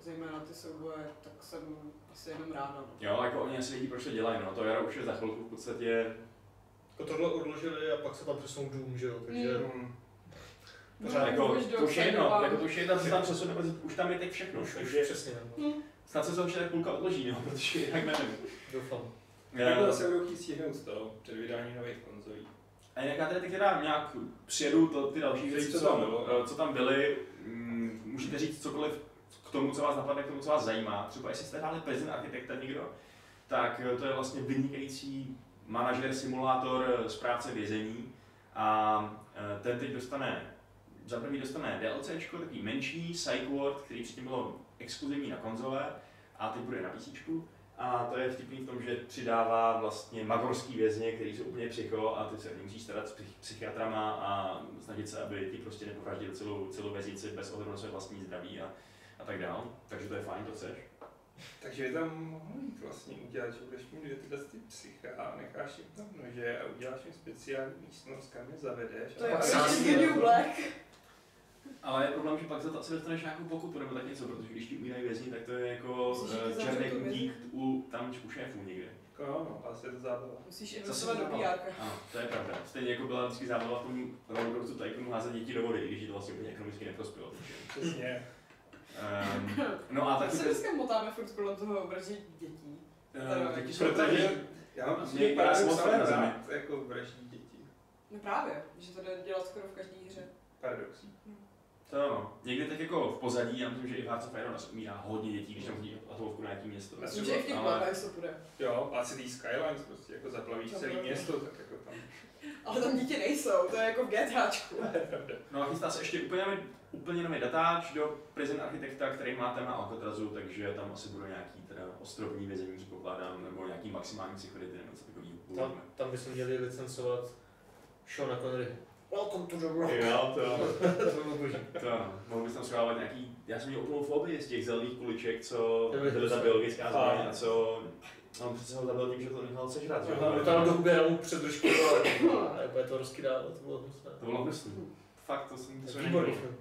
zejména ty souboje, tak jsem asi jenom ráda. No. Jo, jako oni asi vědí, proč to dělají, no. To jaro už je za chvilku v podstatě Jako tohle odložili a pak se tam přesunou Doom, že jo, takže... Mm. Pořád jako, už do to už je jedno, jako to už je jedno, tam přesune, protože už tam je teď všechno, Už, už takže přesně, no. Hm. snad se to ještě tak půlka odloží, no, protože jinak nevím. doufám. Tak zase budou chtít stihnout to před vydáním nových konzolí. A jinak já tady teď teda nějak přijedu to, ty další věci, Co co, tam bylo? eh, co tam byly. Mm, Můžete říct cokoliv k tomu, co vás napadne, k tomu, co vás zajímá. Třeba jestli jste hráli Prison Architecta někdo, tak eh, to je vlastně vynikající manažer, simulátor, eh, správce vězení. A eh, ten teď dostane, za prvý dostane DLCčko, takový menší, Psych Ward, který předtím bylo exkluzivní na konzole a teď bude na PC. A to je vtipný v tom, že přidává vlastně magorský vězně, který jsou úplně psycho a ty se musíš starat s psych- psychiatrama a snažit se, aby ti prostě nepovraždili celou, celou věznici bez ohledu na své vlastní zdraví a, a tak dál. Takže to je fajn, to chceš. Takže by tam mohli jít vlastně udělat, že budeš mít dvě tyhle ty psycha a necháš jim tam nože a uděláš jim speciální místnost, kam je zavedeš. To a je New Black. Ale je problém, že pak za to asi dostaneš nějakou pokutu nebo tak něco, protože když ti umírají vězni, tak to je jako uh, za černý to kundík u, tam u šéfů někde. Jako, no, asi je to zábava. Musíš investovat do. PR. Ano, to je pravda. Stejně jako byla vždycky zábava v tom rollercoastu Tycoonu házet děti do vody, i když to vlastně úplně ekonomicky neprospělo. takže, Přesně. Um, no a Tak se dneska motáme furt kolem toho vraždit dětí. uh, děti jsou Protože já mám Mě- prostě paradox na zemi. rád, jako vraždí děti. No právě, že to jde dělat skoro v každé hře. Paradoxí. To ano. Někdy tak jako v pozadí, já myslím, že i v Hearts of Iron umírá hodně dětí, když tam chodí atomovku na nějaký město. Myslím, že i v těch Ale- to bude. Jo, a City Skylines prostě jako Zaplaví. město, tak jako tam. Ale tam děti nejsou, to je jako v GTAčku. No a chystá se ještě úplně, nový- úplně nový datáč do Prison Architekta, který má téma Alcatrazu, takže tam asi budou nějaký teda ostrovní vězení, předpokládám, nebo nějaký maximální security nebo něco takového. Tam, tam bychom měli licencovat Seana Connery. Welcome to the world. Jo, to, to bylo boží. to. Mohl bys tam schovávat nějaký, já jsem měl úplnou fobii z těch zelených kuliček, co byly ta biologická zbraň a co on přece ho zabil tím, že to nechal sežrat. jo? Aha, tam do huby mu před držku a bude to rozkydávat, to bylo hnusné. To bylo hnusný. Fakt, to jsem to jsem Výborný film.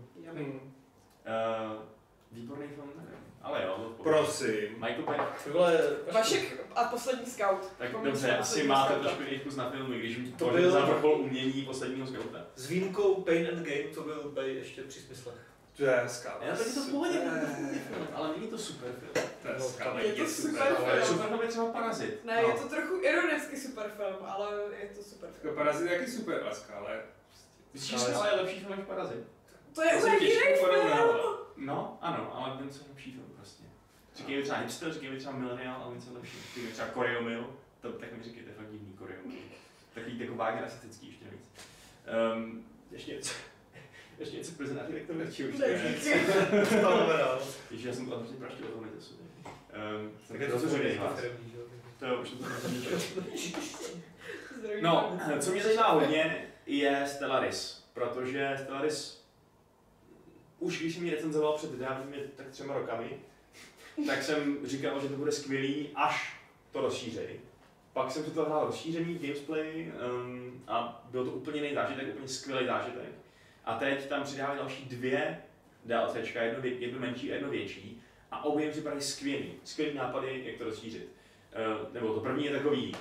Výborný film, nevím. Ale jo, pohodě. Prosím. Michael. Ty vole, Vašek a poslední scout. Tak Vzpomněl dobře, asi máte scouta. trošku jiný vkus na filmy, když To to byl- byl za vrchol umění posledního skauta. S výjimkou Pain and Game to byl Bay ještě při smyslech. To je skala. Já taky to v pohodě, ale není to super film. To je No, je to super super. film. Ale super film je třeba Parazit. Ne, no. je to trochu ironicky super film, ale je to super film. Parazit je taky super, ale je Myslíš, že ale je lepší film než Parazit? To je úplně jiný film! No, ano, ale vím, co je lepší film. Říkej mi třeba hipster, říkej mi třeba milenial, ale něco lepší. Říkej mi třeba Koreomil, to tak mi říkejte, fakt divný Koreomil. Takový jako vágně rasistický ještě navíc. Um, ještě něco. Ještě něco Prison Architect, to nechci už. Ježiš, já jsem to hrozně praštil o tom netesu. Um, Tak je to zřejmě firmní, že jo? To jo, už jsem to No, vás. co mě zajímá hodně, je Stellaris, protože Stellaris, už když jsem ji recenzoval před dávnými tak třema rokami, tak jsem říkal, že to bude skvělý, až to rozšířej. Pak jsem si to hrál rozšířený gamesplay um, a byl to úplně jiný zážitek, úplně skvělý zážitek. A teď tam přidávají další dvě DLCčka, jedno, vě- jedno menší a jedno větší. A obě mi připadají skvělý, skvělý nápady, jak to rozšířit. Uh, nebo to první je takový,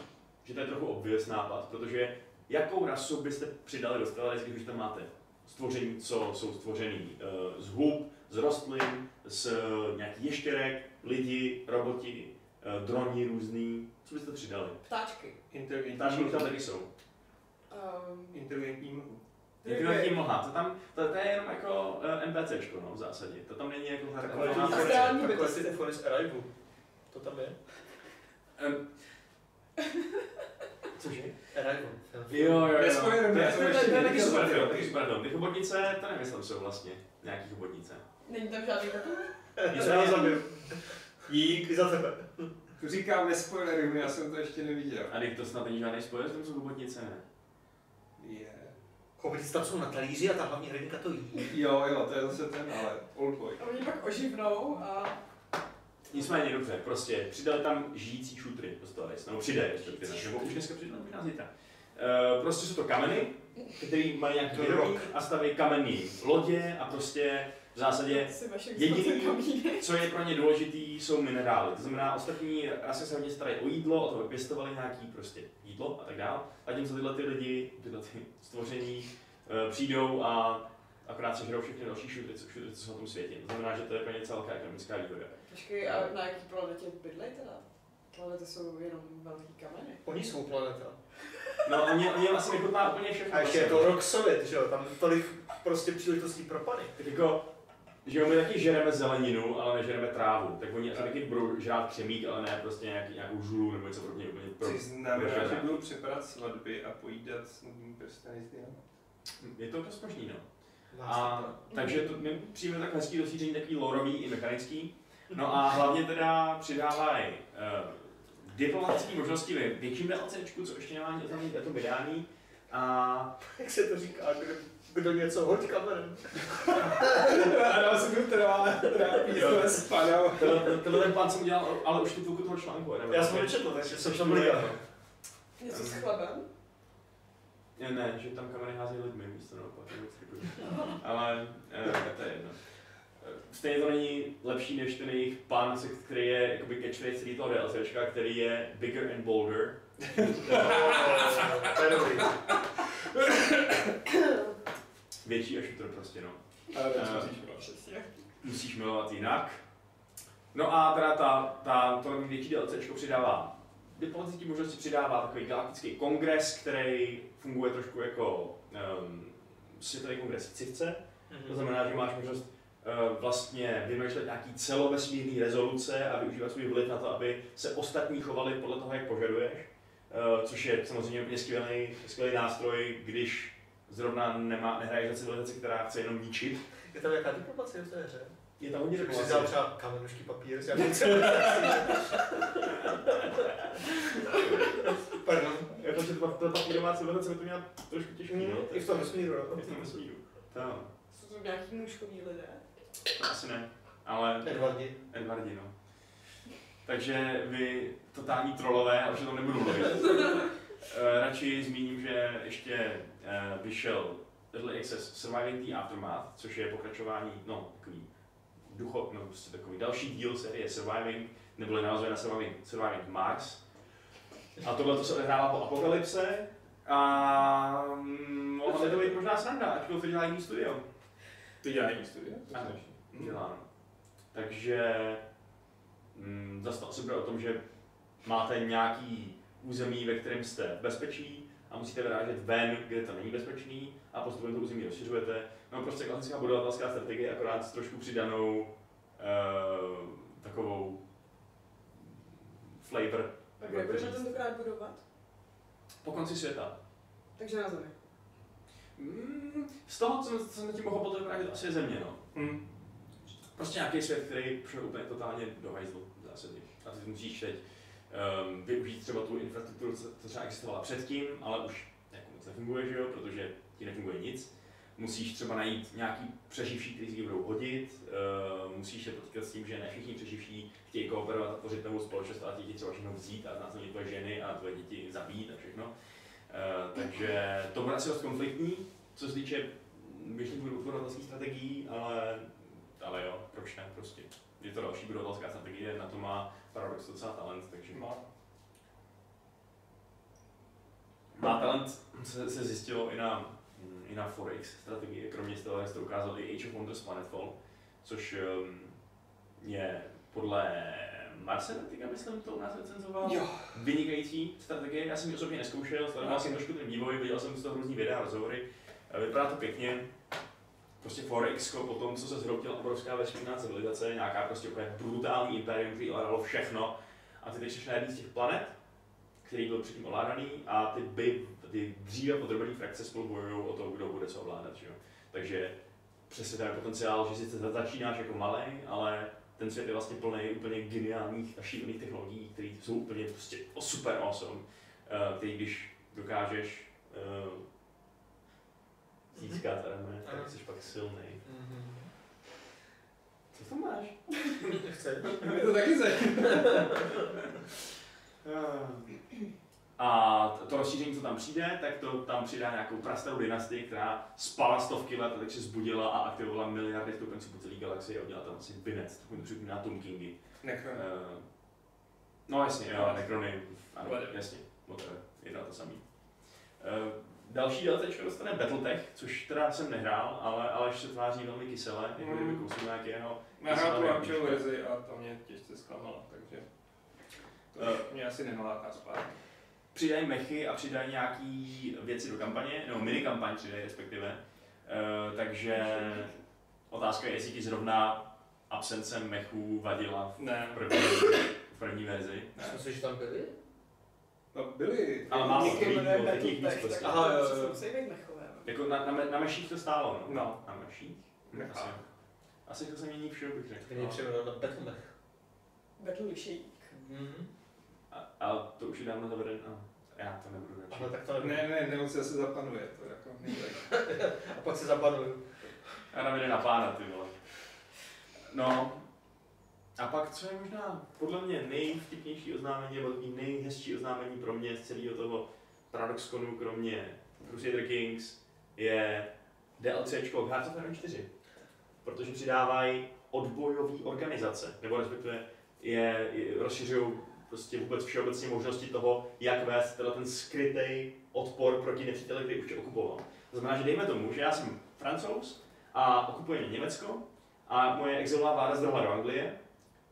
že to je trochu obvious nápad, protože jakou rasu byste přidali do Stellaris, když už tam máte stvoření, co jsou stvořený uh, z hub, z rostlin, z nějakých ještěrek, lidi, roboti, uh, droni různý, co byste přidali? Ptáčky. Inteligentní Ptáčky tam taky jsou. Um, Inteligentní mlhu. Inteligentní mlha, to tam, to, to je jenom jako uh, NPCčko, no, v zásadě. To tam není jako taková takové ty z Arrival. To tam je? Um, Cože? Arrival. Jo, jo, jo. To je- jsem taky super ten film, taky super film. Ty chobotnice, to nevím, jestli jsou vlastně, nějaký chobotnice. Není tam žádný takový? Já zabiju. Dík. Za tebe. Tu říkám nespoilerujme, já jsem to ještě neviděl. A to snad není žádný spoiler, tam jsou chobotnice, ne? Je. Chobotnice tam jsou na talíři a ta hlavní hrdinka to jí. Jo, jo, to je zase ten, ale Oldboy. A oni pak oživnou a Nicméně dobře, prostě přidali tam žijící šutry do Stellaris, nebo přidají respektive, nebo už dneska přidali, možná zítra. Uh, prostě jsou to kameny, který mají nějaký vědomí a staví kamenný lodě a prostě v zásadě jediný-. Co je pro ně důležitý, jsou minerály. To znamená, ostatní rasy se hodně starají o jídlo, o to, aby pěstovali nějaký prostě jídlo a tak dále. A tím, co tyhle ty lidi, tyhle ty stvoření eh, přijdou a akorát sežerou všechny další šutry, co, šutry, co jsou na tom světě. To znamená, že to je pro ně celá ekonomická výhoda. Počkej, a na jaký planetě bydlej teda? Planety jsou jenom velký kameny. Oni jsou planeta. No, oni, oni asi nechutná úplně všechno. A ještě je vlastně. to rok Sovět, že jo? Tam tolik prostě příležitostí pro pany. Tak jako, že jo, my taky žereme zeleninu, ale nežereme trávu. Tak oni asi taky budou žrát křemík, ale ne prostě nějaký, nějakou žulu nebo něco pro ně úplně pro... Což znamená, že budou přepadat svatby a pojídat s nudnými prsteny z diamant. Je to dost možný, no. A, takže to mi přijme tak hezký rozšíření, takový lorový i mechanický. No a hlavně teda přidávají uh, diplomatické možnosti ve větším DLCčku, co ještě nemá oznámený to vydání. A Jak se to říká, kdo, kdo něco hoď kamenem. A dál se mi trvá, trápí, to spadal. tenhle, ten plán jsem udělal, ale už tu půlku toho článku. nevím, Já jsem jak- to četl, takže jsem tam byl Něco s chlebem? Ne, ne, že tam kamery házejí lidmi místo naopak, takového. Ale eh, to je jedno. Stejně to není lepší než ten jejich plán, se- který je jakoby catchphrase celý toho DLCčka, který je bigger and bolder. To je dobrý. Větší a shooter prostě, no. Ale to Eh, musíš milovat. Přesně. Musíš milovat jinak. No a teda ta, ta, to větší DLCčko přidává diplomatický možnosti přidává takový galaktický kongres, který funguje trošku jako um, světový kongres v civce, To znamená, že máš možnost vlastně vymýšlet nějaký celovesmírný rezoluce a využívat svůj vliv na to, aby se ostatní chovali podle toho, jak požaduješ. Eh, Což je samozřejmě úplně skvělý, skvělý nástroj, když zrovna nemá, nehraješ za civilizaci, která chce jenom ničit. Je tam nějaká diplomacie v té hře? Je tam hodně diplomacie. dal třeba kamenušky papír civilizací. Pardon. Jako, že ta, ta papírová civilizace by to měla trošku těžký, no. I v tom vesmíru, I v tom no. vesmíru. To, Jsou to nějaký nůžkoví lidé? To asi ne, ale Edvardi. Edvardi, no. Takže vy totální trolové, a už to nebudu mluvit. Eh, Radši zmíním, že ještě eh, vyšel Early Access Surviving the Aftermath, což je pokračování, no, takový ducho, no, prostě takový další díl série Surviving, neboli navazuje na Surviving, Surviving Mars. A tohle to se odehrává po apokalypse a mm, mohla by to být možná sranda, ačkoliv to dělá jiný studio. To dělá jiný studio? To Ano. Značí. Hm. Dělá, no. Takže mm, zase to asi bude o tom, že máte nějaký území, ve kterém jste v bezpečí a musíte vyrážet ven, kde to není bezpečný a postupem to území rozšiřujete. No prostě klasická budovatelská strategie, akorát s trošku přidanou uh, takovou flavor. Tak jak kde budeme tentokrát budovat? Po konci světa. Takže na zemi. Mm, z toho, co, jsem tím mohl potom to asi je země, no. Hm. Prostě nějaký svět, který šel úplně totálně do hajzlu v zásadě. A ty musíš teď um, využít třeba tu infrastrukturu, co, třeba existovala předtím, ale už jako moc nefunguje, že jo, protože ti nefunguje nic. Musíš třeba najít nějaký přeživší, kteří si budou hodit, uh, musíš se potýkat s tím, že ne všichni přeživší chtějí kooperovat a tvořit novou společnost, ale ti třeba všechno vzít a násilně tvoje ženy a tvoje děti zabít a všechno. Uh, takže to bude asi dost konfliktní, co se týče běžných budovatelských strategií, ale, ale jo, proč ne, prostě. Je to další budovatelská strategie, na to má Paradox docela talent, takže Má. má talent, se, se zjistilo i na, i na Forex strategie, kromě toho, že to ukázal i Age of Wonders Planetfall, což um, je podle Marsenetika, myslím, to u nás recenzoval. Jo. Vynikající strategie, já jsem ji osobně neskoušel, sledoval jsem trošku ten vývoj, viděl jsem z toho různý videa, rozhovory, vypadá to pěkně. Prostě Forex, po tom, co se zhroutila obrovská vesmírná civilizace, nějaká prostě úplně brutální impérium, který ovládalo všechno, a ty teď na jedný z těch planet, který byl předtím ovládaný, a ty, by, ty dříve podrobené frakce spolu bojují o to, kdo bude co ovládat. Že? Takže přesně ten potenciál, že sice začínáš jako malý, ale ten svět je vlastně plný úplně geniálních a šílených technologií, které jsou úplně prostě super awesome, eh, který když dokážeš získat, Adame, Ano. tak jsi pak silný. Mhm. Co to máš? Chce. Mě to taky zajímá. A to- rozšíření, co tam přijde, tak to tam přidá nějakou prastarou dynastii, která spala stovky let a tak se zbudila a aktivovala miliardy stoupenců po celé galaxii a udělala tam asi binec, takový to připomíná Tom Kingy. Eh, No jasně, jo, Necrony, ano, jasně, a to samý. Eh, Další DLCčko dostane Battletech, což teda jsem nehrál, ale Aleš se tváří velmi kysele, jako Mm. kdyby kousl nějakého Já hrál tu knížka. verzi a ta mě těžce zklamala, takže to Eh. mě asi nenaláká zpátky. Přidají mechy a přidají nějaký věci do kampaně, nebo mini kampaň přidají respektive. Eh, takže otázka je, jestli ti zrovna absence mechů vadila v první, v první verzi. Myslím si, že tam byli? No byli. Ale málo. Někdy jmenuje Takový- takový Battletech, víc tak. Aha, jo, jo. musí být mechové. no. Jako na, na, na meších to stálo, no. No. Na meších? Nechá. Asi, asi to se mění všeho, bych řekl. Který mě přejmenul na Battlemech. Battle lišejník. Mhm. A, ale to už je dávno zavedeno. No. Já to nebudu radši. Ale tak to nevím. Ne, ne, nebo se zapanuje, to jako nejde. A pak se zapanuju. Já nám jde na pána, ty vole. No, a pak, co je možná podle mě nejvtipnější oznámení, nebo takový nejhezčí oznámení pro mě z celého toho ParadoxConu, kromě Crusader Kings, je DLCčko Hearts of Iron 4. Protože přidávají odbojové organizace, nebo respektive je, je rozšiřují prostě vůbec všeobecně možnosti toho, jak vést teda ten skrytý odpor proti nepříteli, který už tě okupoval. To znamená, že dejme tomu, že já jsem francouz a okupuje mě Německo a moje exilová vláda zdrhla do Anglie,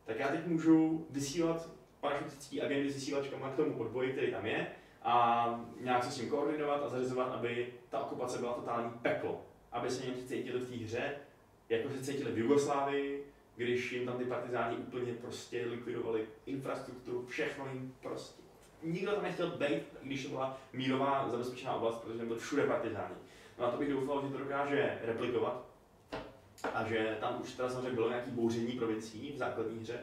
tak já teď můžu vysílat parašutický agendy s vysílačkama k tomu odboji, který tam je a nějak se s tím koordinovat a zařizovat, aby ta okupace byla totální peklo. Aby aby se Němci cítili v té hře, jako se cítili v Jugoslávii, když jim tam ty partizáni úplně prostě likvidovali infrastrukturu, všechno jim prostě. Nikdo tam nechtěl být, když to byla mírová zabezpečená oblast, protože tam byly všude partizáni. No a to bych doufal, že to dokáže replikovat a že tam už teda samozřejmě bylo nějaký bouření provincií v základní hře,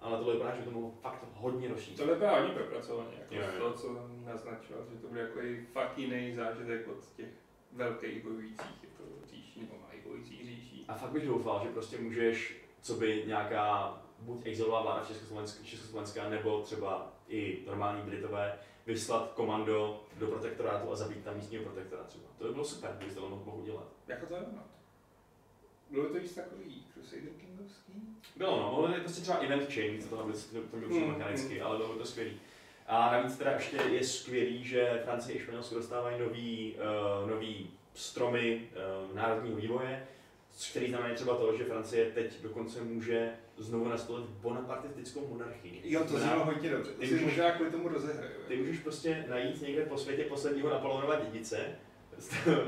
ale tohle vypadá, že by to mohlo fakt hodně rozšířit. To vypadá hodně propracovaně, jako to, co naznačoval, že to bude jako i fakt jiný zážitek od těch velkých bojujících jako říší, nebo malých bojujících říší. A fakt bych doufal, že prostě můžeš, co by nějaká buď exilová vláda Československa, Československá, nebo třeba i normální Britové, vyslat komando do protektorátu a zabít tam místního protektora třeba. To by bylo super, kdyby to mohl mohl udělat. Jako to je ono. Bylo to víc takový Crusader Kingovský? Bylo no, mohlo to prostě třeba event chain, co to tam to, to bylo Hmm, mechanicky, ale bylo by to skvělý. A navíc teda ještě je skvělý, že Francie i Španělsko dostávají nový, uh, nový stromy uh, národního vývoje, který znamená třeba to, že Francie teď dokonce může znovu nastolit bonapartistickou monarchii. Jo, to Znamená, znělo hodně dobře. Ty můžeš- možná kvůli tomu rozehraju. Ty můžeš prostě najít někde po světě posledního Napoleonova dědice,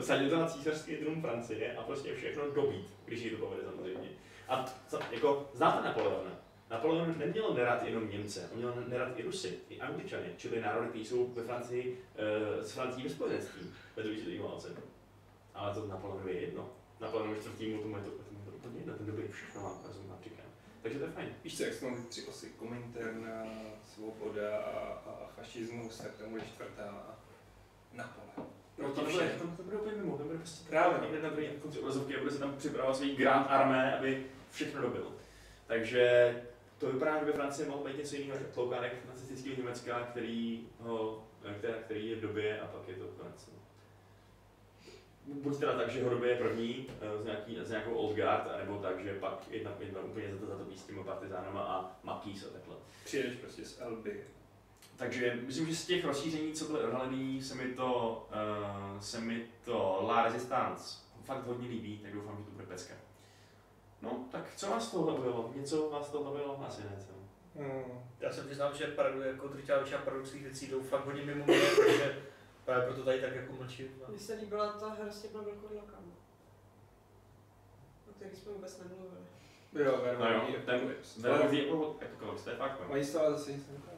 sadit to na císařský trůn Francie a prostě všechno dobít, když jí to povede samozřejmě. A co, jako, znáte Napoleona? Napoleon neměl nerad jenom Němce, on měl nerad i Rusy, i Angličany, čili národy, které jsou ve Francii, uh, s Francií ve spojenectví ve druhé světové válce. Ale to Napoleonovi je jedno. Napoleonovi čtvrtýmu tomu je to, tomu je to úplně jedno, ten dobrý všechno má, rozum říkám. Takže to je fajn. Víš co, jak jsou tři osy, kominterna, svoboda a, a fašismus, tak tam bude čtvrtá Napoleon. No to bude, to, to bude úplně mimo, to bude prostě Právě. někde na druhé konci obrazovky a bude se tam připravovat svý Grand Armé, aby všechno dobil. Takže to vypadá, že ve Francii mohl být něco jiného než tloukánek nacistického Německa, který, ho, který, který je v době a pak je to konec. Buď teda tak, že ho době je první eh, z, nějaký, z nějakou old guard, anebo tak, že pak jedna, jedna úplně za to zatopí s těmi partizánama a makís a takhle. Přijedeš prostě z Elby. Takže myslím, že z těch rozšíření, co byly odhalený, se mi to, uh, se mi to La Resistance fakt hodně líbí, tak doufám, že to bude pecka. No, tak co vás toho bavilo? Něco vás toho bavilo? Asi ne, co? Hmm. Já se přiznám, že paradu, jako drtivá většina paradoxních věcí jdou fakt hodně mimo mě, takže právě proto tady tak jako mlčím. a- Mně se líbila ta hra s těma velkodlakama. O který jsme vůbec nemluvili. Jo, No jo, ten Velký jako Apocalypse, to je fakt no. Oni z toho zase nic neukázali prostě.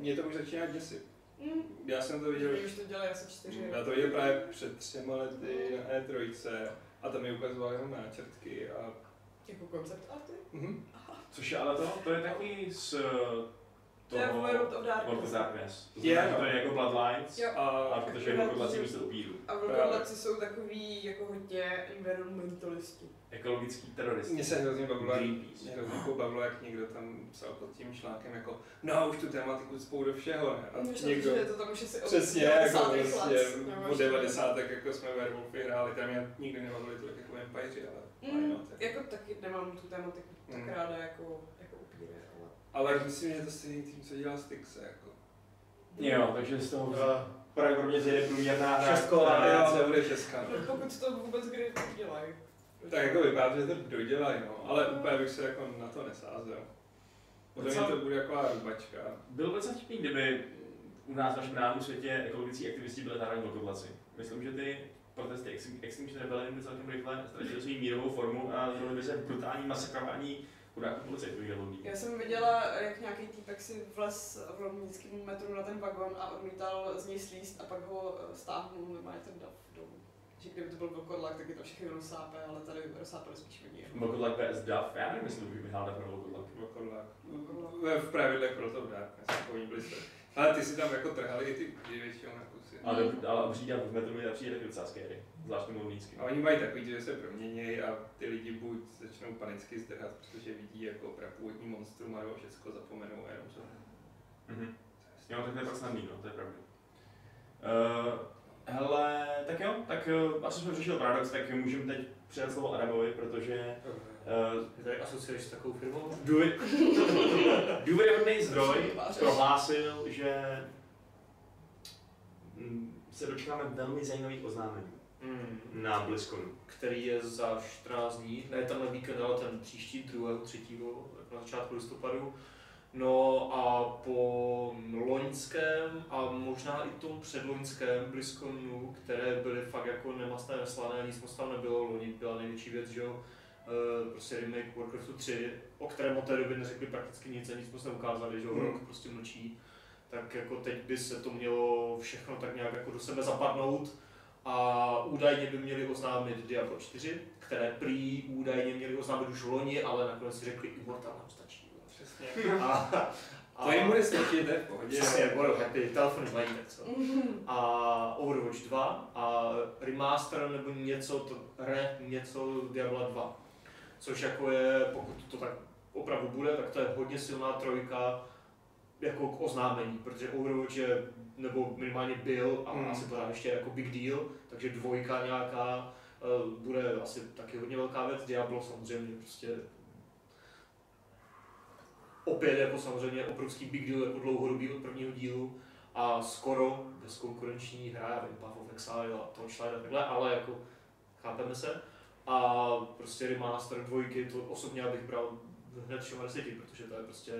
Mě to už začíná děsit. Mm. Já jsem to viděl, už to dělali asi čtyři já to viděl právě před třema lety na E3 a tam mi ukazovali jenom náčrtky a... Jako koncept arty. Mhm. Což je ale to, to je taky z eh, To je toho World of World of Darkness. Darkness. To Je, znamená, že no. to je jako Bloodlines, Jo. A, a protože je podlací místo upíru. A velkodlaci jsou takový jako hodně environmentalisti. Ekologický teroristi. Mě se hrozně bavilo, hrozně pobavilo, jak někdo tam psal pod tím článkem jako no už tu tematiku spou do všeho, ne? A Myslím, někdo, že to tam už asi od přesně, 90. jako prostě od ještě- 90. jako jsme Werewolfy hráli, tam mě nikdy nebavili tolik jako Vampire, ale Mm, not, jako. jako taky nemám tu tematiku tak Mm. ráda jako, jako upíry, ale... Ale myslím, že je to stejný tým, co dělal Styxe, jako. Jo, takže z toho A pravděpodobně zjede průměrná hra. Ale to bude česká. No, pokud to vůbec kdy udělají. Tak jako vypadá, že to dodělají, no, ale úplně bych se jako na to nesázel. Podle mě to bude jako rubačka. Bylo docela vtipný, kdyby u nás v našem reálném světě ekologický aktivisti byli zároveň vlkodlaci. Myslím, že ty protesty Extin- Extinction Rebellion by celkem rychle ztratily svou mírovou formu a zvolili by se brutální masakrování chudáků policajtů ideologií. Já jsem viděla, jak nějaký týpek si vlez v londýnském metru na ten vagon a odmítal z něj slíst a pak ho stáhnul normálně ten dav dolů. Že kdyby to byl vlkodlak, tak je to všechno rozsápe, ale tady rozsápali spíš oni. Vlkodlak vs. Duff, já nevím, jestli bych vyhrál Duff nebo vlkodlak. Vlkodlak. Ve- V pravidlech pro to Darkness, jako oni byli Ale ty si tam jako trhali i ty na kusy. Ale, ale obří Duff v metru mi přijde taky docela scary, zvlášť tomu londýnský. A oni mají takový, že se proměnějí a ty lidi buď začnou panicky zdrhat, protože vidí jako prapůvodní monstrum a nebo všechno zapomenou a jenom co. Mhm. Jo, tak to je pak snadný, no, to je pravda. Uh, hele, tak jo, tak uh, asi jsme řešili paradox, tak můžeme teď předat slovo Adamovi, protože uh, Ty tady asociuješ s takovou firmou? důvěryhodný zdroj prohlásil, že mm, se dočkáme velmi zajímavých oznámení Hmm. na BlizzConu. Který je za 14 dní, ne tenhle víkend, ale ten příští, 2. 3. jako na začátku listopadu. No a po loňském a možná i tom předloňském BlizzConu, které byly fakt jako nemastné, neslané, nic moc tam nebylo, loni byla největší věc, že jo, eh, prostě remake Warcraftu 3, o kterém od té doby neřekli prakticky nic a nic moc neukázali, že jo, Hmm. rok prostě mlčí. Tak jako teď by se to mělo všechno tak nějak jako do sebe zapadnout a údajně by měli oznámit Diablo 4, které prý údajně měli oznámit už v loni, ale nakonec si řekli, Immortal nám stačí. Jo." Přesně. A, a, To jim bude stačit, to je v pohodě. Přesně, budou happy, telefony mají tak co. A Overwatch 2 a remaster nebo něco, to re, něco Diablo 2. Což jako je, pokud to tak opravdu bude, tak to je hodně silná trojka jako k oznámení, protože Overwatch je, nebo minimálně byl a Hmm. asi pořád ještě jako big deal, takže dvojka nějaká eh, bude asi taky hodně velká věc, Diablo samozřejmě prostě opět jako samozřejmě obrovský big deal jako dlouhodobý od prvního dílu a skoro bezkonkurenční hra, já vím, Path of Exile a Torchlight a takhle, ale jako chápeme se. A prostě remaster dvojky, to osobně bych bral hned všem deseti, protože to je prostě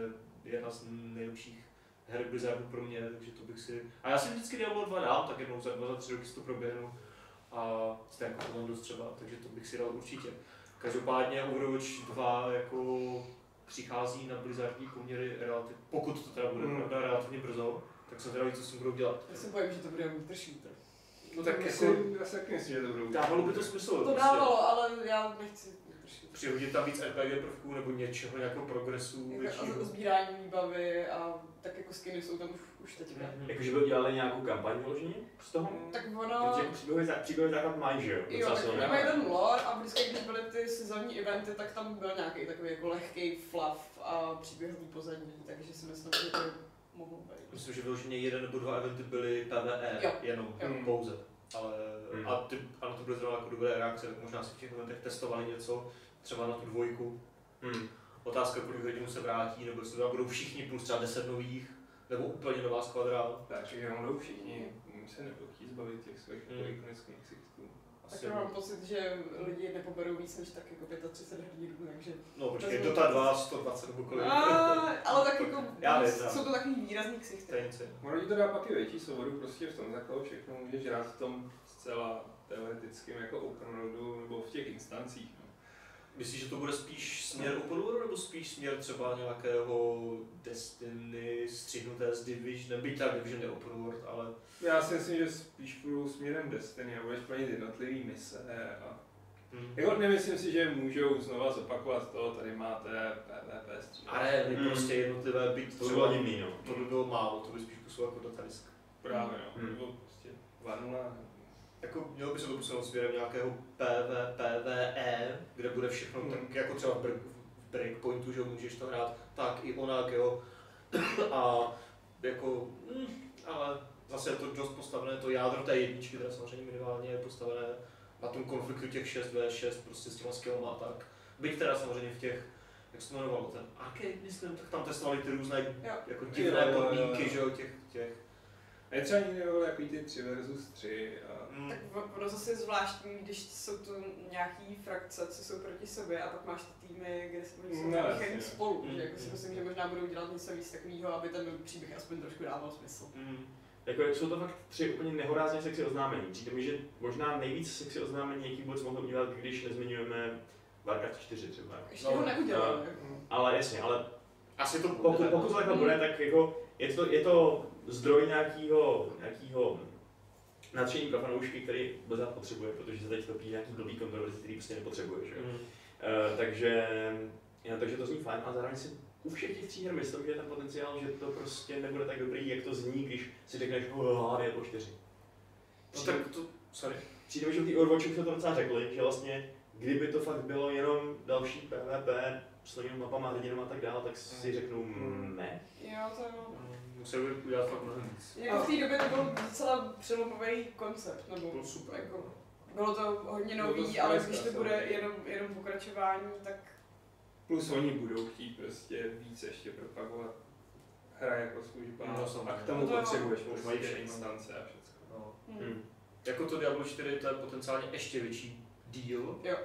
jedna z nejlepších her Blizzardu pro mě, takže to bych si... A já si vždycky Diablo 2 dám, tak jednou za dva, za tři roky si to proběhnu a stejně jako Commandos třeba, takže to bych si dal určitě. Každopádně Overwatch 2 jako přichází na Blizzardní poměry relativ, pokud to teda bude Hmm. pravda relativně brzo, tak jsem zvědavý, co s tím budou dělat. Já se bojím, že to bude winter shooter. No tak Jako, jako já si taky myslím, že to budou. dávalo by to smysl. To prostě dávalo, ale já nechci. Přihodit tam víc RPG prvků nebo něčeho, nějakého progresu Jako, většího. a sbírání výbavy a tak jako skiny jsou tam už, už teďka. Mhm. Jakože by udělali nějakou kampaň vyloženě z toho? Tak Protože ono... jako příběhový, zá- příběhový základ mají, že jo? Jo, tak mají ten lore a vždycky, když byly ty sezónní eventy, tak tam byl nějaký takový jako lehký fluff a příběhový pozadí, takže si myslím, že to mohlo být. Myslím, že vyloženě jeden nebo dva eventy byly PvE, Jo. jenom Jo. pouze. Ale Hmm. a ty, ano, to byly zrovna jako dobré reakce, tak možná si v těch eventech testovali něco, třeba na tu dvojku. Hmm. Otázka, kolik hodin se vrátí, nebo jestli to tam budou všichni plus třeba 10 nových, nebo úplně nová skvadra. Takže jenom jdou všichni, se nebudou chtít zbavit těch svých hmm. ikonických Tak Asi, já mám pocit, že lidi nepoberou víc než tak jako 35 hrdinů, takže... no počkej, Vezmu- Dota 2, 120 nebo kolik. A, ale tak jako, Já vím, jsou to takový výrazný ksichty. Ono ti to dá pak i větší svobodu prostě v tom, takhle všechno můžeš hrát v tom zcela teoretickém jako open worldu nebo v těch instancích. Myslíš, že to bude spíš směr open world, nebo spíš směr třeba nějakého Destiny střihnuté z Division, byť tak Division je open world, ale Já si myslím, že spíš půjdu směrem Destiny a budeš plnit jednotlivý mise a hm. jako nemyslím si, že můžou znova zopakovat to, tady máte PvP střílet. areny Hmm. prostě jednotlivé, byť To bylo divný, no. to by bylo málo, to by spíš působilo jako datadisk. Právě no, Hmm. nebo prostě 2.0. Jako mělo by se to posunout směrem nějakého PV, PVE, kde bude všechno Hmm. tak jako třeba v, break, v Breakpointu, že můžeš to hrát tak i onak, jo. A jako, hm, ale zase je to dost postavené, to jádro té jedničky, teda samozřejmě minimálně je postavené na tom konfliktu těch 6v6 prostě s těma skillama a tak. Byť teda samozřejmě v těch, jak se to jmenovalo, ten arcade, myslím, tak tam testovali ty různé Jo. jako Jo, divné jo, jo, podmínky, jo. že jo, těch, těch. A je třeba někdy takový ty 3 versus 3 a hm, Tak ono zase je zvláštní, když jsou to nějaký frakce, co jsou proti sobě a pak máš ty týmy, kde se oni No, jsou no, spolu. Mm, že jako si mm. myslím, že možná budou dělat něco víc takového, aby ten příběh aspoň trošku dával smysl. hm. Jako jsou to fakt tři úplně nehorázně sexy oznámení. Přijde mi, že možná nejvíc sexy oznámení, jaký vůbec mohli udělat, když nezmiňujeme Warcraft 4 třeba. Ještě No, ho neudělali. Ale jasně, ale Asi to pokud, pokud to takhle bude, tak jako je to, je to zdroj nějakého, nějakého nadšení pro fanoušky, který Blizzard potřebuje, protože se teď topí nějaký blbý kontroverzi, který prostě nepotřebuje. Že? jo. Hm. Eh, takže, jo, takže to zní fajn a zároveň si u všech těch tří her myslím, že je ten potenciál, že to prostě nebude tak dobrý, jak to zní, když si řekneš, oh, Diablo 4. No tak to, sorry. Přijde mi, že té Overwatchu už to docela řekli, že vlastně, kdyby to fakt bylo jenom další PvP s novými mapama, hrdinama a tak dále, tak si řeknu Hmm. ne. Jo, to jo. Museli by udělat fakt mnohem víc. Jako v té době to byl docela přelomový koncept, nebo Bylo super. jako, bylo to hodně Bylo to nový, skvělé ale když to bude jenom, jenom pokračování, tak plus oni budou chtít prostě víc ještě propagovat hra jako služba No, a k tomu No to potřebuješ Už mají prostě všechno. instance a všechno. No. hm. Hmm. Jako to Diablo 4 to je potenciálně ještě větší deal. Jo.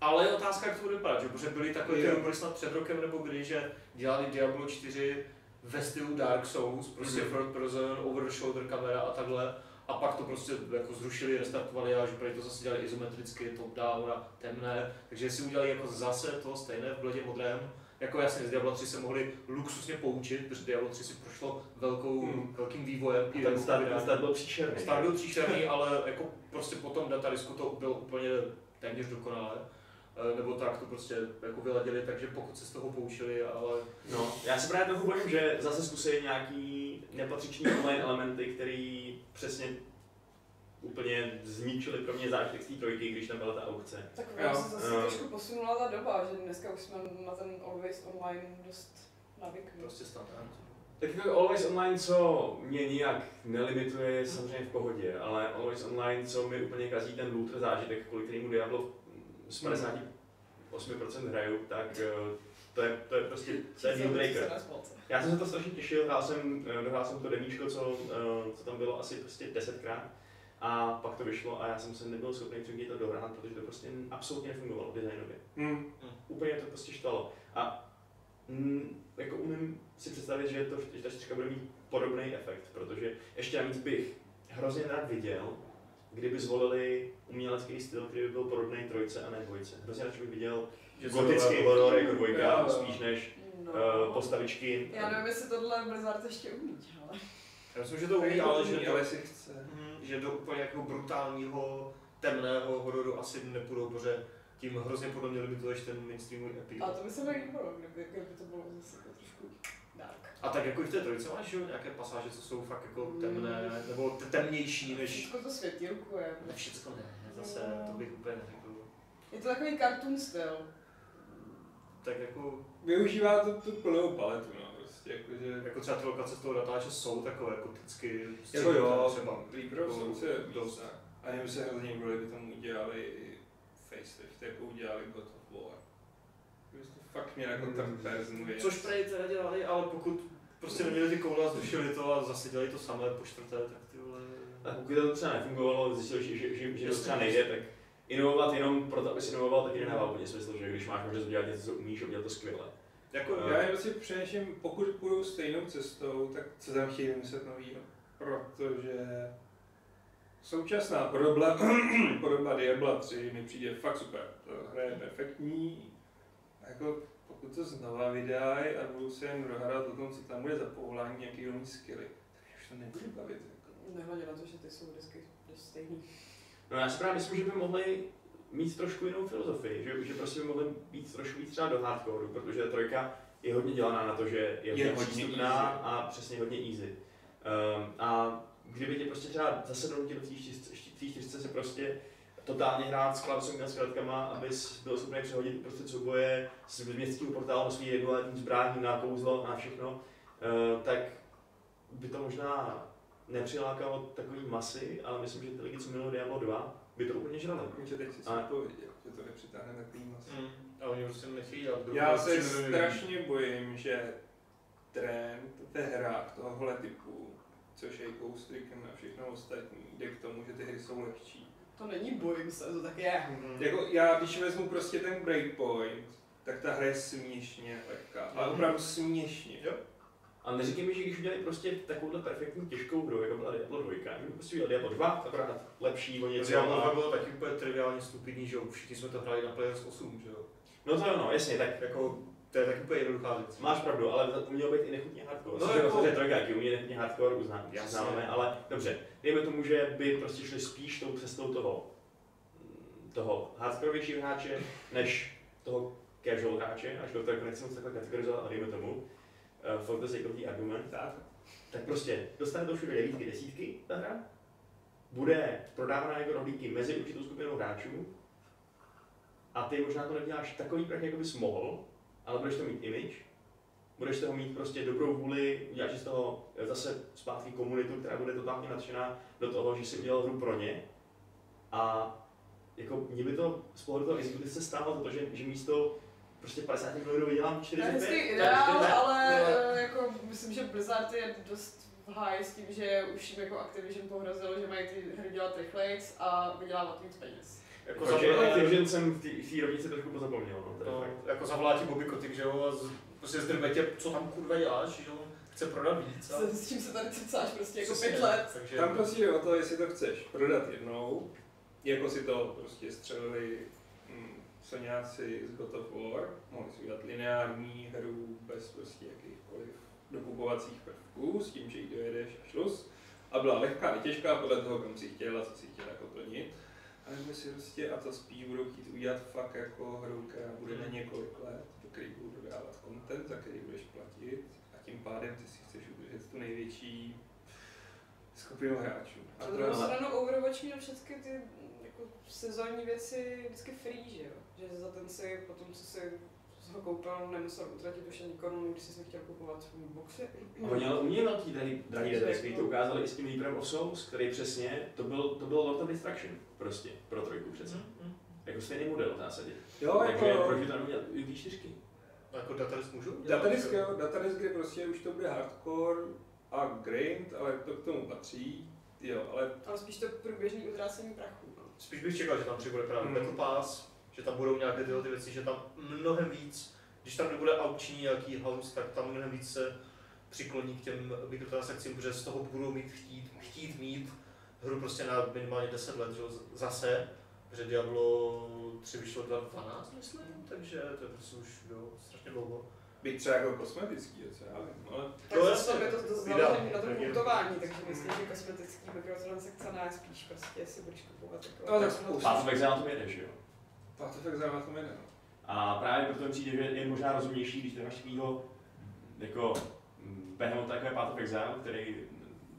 Ale je otázka, jak to bude vypadat, že? protože byly takové ty rumory snad před rokem nebo kdy, že dělali Diablo 4 ve stylu Dark Souls, prostě Mhm. third person, over the shoulder kamera a takhle. A pak to prostě jako zrušili, restartovali a že prý to zase dělali izometricky, top down a temné. Takže si udělali jako zase to stejné v bledě modrém. Jako jasně, z Diablo 3 se mohli luxusně poučit, protože Diablo 3 si prošlo velkou, Hmm. velkým vývojem. i Ten jako start, ten start byl příšerný. Start byl příšerný, ale jako prostě potom datadisku to bylo úplně téměř dokonalé. Eh, Nebo tak to prostě jako vyladili, takže pokud se z toho poučili, ale No, já se právě trochu bojím, že zase zkusí nějaký nepatřičný online elementy, který přesně úplně zničili pro mě zážitek z té trojky, když tam byla ta aukce. Tak Jo. ono se zase Jo. trošku posunula ta doba, že dneska už jsme na ten always online dost navykli. prostě standard. Tak jako Always Online, co mě nijak nelimituje, je samozřejmě v pohodě, ale Always Online, co mi úplně kazí ten looter zážitek, kvůli kterému Diablo z 58% hraju, tak eh, to je, to je prostě to je deal breaker. Já jsem se to strašně těšil, hrál jsem, eh, dohrál jsem to demíčko, co, eh, co tam bylo asi prostě desetkrát. A pak to vyšlo a já jsem se nebyl schopný třetí to dohrát, protože to prostě absolutně nefungovalo designově. Hmm. Úplně to prostě štvalo. A mm, jako umím si představit, že, to, že ta čtyřka bude mít podobný efekt, protože ještě navíc bych hrozně rád viděl, kdyby zvolili umělecký styl, který by byl podobný trojce a ne dvojce. Hrozně rád bych viděl Že gotický horor jako dvojka, Jo. spíš než No. uh, postavičky. Já nevím, jestli tohle Blizzard ještě umí, ale... Já myslím, že to umí, ale že, ale si chce. Mhm, že do úplně jako brutálního temného hororu asi nepůjdou, protože tím hrozně podle mě limituješ ten mainstreamový A appeal. to by se mi líbilo, kdyby, kdyby to bylo zase jako trošku. A tak jako i v té trojice máš jo, nějaké pasáže, co jsou fakt jako temné, nebo t- temnější než... Všechno to světílko je. Ne všecko ne, zase to bych úplně neřekl. Je to takový cartoon styl. Tak jako, Využívá to tu plnou paletu, no, prostě, jakože... jako třeba ty lokace z toho datáče jsou takové goticky, Jako jo, třeba. Of jako Souls je dost. A jim se hrozně kdyby tomu udělali facelift, jako udělali God of War. Kdyby to fakt měl jako tak person věc. Což prej teda dělali, ale pokud prostě neměli ty koule a zrušili to a zase dělali to samé po čtvrté, tak ty vole... A pokud to třeba nefungovalo, zjistil, že, že, že, že to třeba nejde, tak inovovat jenom proto, aby si inovoval, taky nedává úplně smysl, že když máš možnost udělat něco, co umíš, udělat to skvěle. Jako, Já jen si přemýšlím, pokud půjdou stejnou cestou, tak co tam chtějí vymyslet novýho. Protože současná podoba, podoba Diabla 3 mi přijde fakt super. To hra je perfektní. Jako pokud to znova vydají a budou se jen dohadat o tom, co tam bude za povolání, jaký mít skilly, tak už to nebude bavit. Jako. Nehledě na to, že ty jsou vždycky dost stejný. No já si právě myslím, že by mohli mít trošku jinou filozofii, že, že prostě by mohli být trošku víc třeba do hardcoreu, protože trojka je hodně dělaná na to, že je, Je hodně hodně přístupná a přesně hodně easy. Um, a kdyby tě prostě třeba zase v té čtyřce se prostě totálně hrát s klavesovými a zkratkama, abys byl schopný přehodit prostě souboje z městského portálu na svý regulární zbrání, na kouzlo a na všechno, uh, tak by to možná nepřilákalo takový masy, ale myslím, že ty lidi, co milují Diablo 2, by to úplně žrali. Že teď si A- odpověděl, že to nepřitáhne takový moc. Mm. A oni prostě nechtějí dělat druhou Já se strašně bojím, že trend ve hrách tohohle typu, což je Ghost Recon a všechno ostatní, jde k tomu, že ty hry jsou lehčí. To není bojím se, to tak je. Mhm. Jako já, když vezmu prostě ten breakpoint, tak ta hra je směšně lehká, ale Mhm. opravdu směšně. Jo. A neříkej mi, že když udělali prostě takovouhle perfektní těžkou hru, jako byla Diablo 2, že by prostě udělali Diablo 2, akorát lepší o něco. Diablo a- 2 bylo taky úplně triviálně stupidní, že jo, všichni jsme to hráli na Players 8, že jo. No to jo, no, jasně, tak Jako, to je taky úplně jednoduchá věc. máš pravdu, ale to mělo být i nechutně hardcore. No, jako- je trojka, jaký umí nechutně hardcore, uznám, uznáváme, ale dobře, dejme tomu, že by prostě šli spíš tou cestou toho, toho hardcorevějšího hráče, než toho casual hráče, až do toho nechci moc takhle kategorizovat, ale dejme tomu, uh, for the sake of the argument, Tak. tak prostě dostane to všude devítky, desítky ta hra, bude prodávaná jako rohlíky mezi určitou skupinou hráčů a ty možná to neděláš takový prach, jako bys mohl, ale budeš to mít image, budeš toho mít prostě dobrou vůli, uděláš z toho zase zpátky komunitu, která bude totálně nadšená do toho, že si udělal hru pro ně a jako mě by to z pohledu toho exekutivce za to, že, že místo prostě 50 milionů vydělám To 45. je hezký tak ideál, ale ne. eh, jako myslím, že Blizzard je dost v háji s tím, že už jim jako Activision pohrozilo, že mají ty hry dělat rychlejc a vydělávat víc peněz. Jako za Origin jsem v té- rovnici trošku pozapomněl. No, to je No, fakt. jako zavolá ti Bobby Kotick, že jo, a z, prostě zdrbe tě, co tam kurva děláš, že jo, chce prodat víc. A, S, s čím se tady cecáš prostě jako pět let. Takže, Tam prostě jde o to, jestli to chceš prodat jednou, jako si to prostě střelili mm, Soňáci z God of War, mohli si udělat lineární hru bez prostě jakýchkoliv dokupovacích prvků, s tím, že ji dojedeš a šlus. A byla lehká i těžká podle toho, kam si chtěl a co si chtěl jako plnit. A nebo si prostě, a to spíš budou chtít udělat fakt jako hru, která bude na několik let, do který budou dodávat content, za který budeš platit a tím pádem ty si chceš udržet tu největší skupinu hráčů. A Na to druhou stranu Overwatch měl všechny ty jako sezónní věci vždycky free, že jo? Že za ten si potom, co si ho koupil, nemusel utratit už ani korunu, když jsi chtěl kupovat svůj boxy. A Oni ale umějí velký drahý, drahý který to ukázali i s tím Leaperem of Souls, který přesně, to byl, to byl Lord of Destruction, prostě, pro trojku přece. Mm, mm. Jako stejný model v zásadě. Jo, Takže jako, proč by to neměl i ty čtyřky? A jako datadisk můžu? datadisk, jo, datadisk, kde prostě už to bude hardcore a grind, ale to k tomu patří, jo, ale Ale spíš to průběžný utrácení prachu. No. Spíš bych čekal, že tam přibude právě Mm. Battle Pass, že tam budou nějaké tyhle ty věci, že tam mnohem víc, když tam nebude aukční nějaký house, tak tam mnohem víc se přikloní k těm mikrotransakcím, protože z toho budou mít chtít, chtít mít hru prostě na minimálně 10 let, že zase, protože Diablo 3 vyšlo 2012, myslím, takže to je prostě už jo, strašně dlouho. být třeba jako kosmetický, co já vím, ale Tak To zase je to, to založené na tom kultování, takže myslím, že kosmetický mikrotransakce ne, spíš prostě si budeš kupovat jako... No, tak spoustu. Exile na tom jede, že jo? A to fakt zajímá to jméno. A právě proto mi přijde, že je možná rozumnější, když máš takovýho jako behemoth jako je Path of Exile, který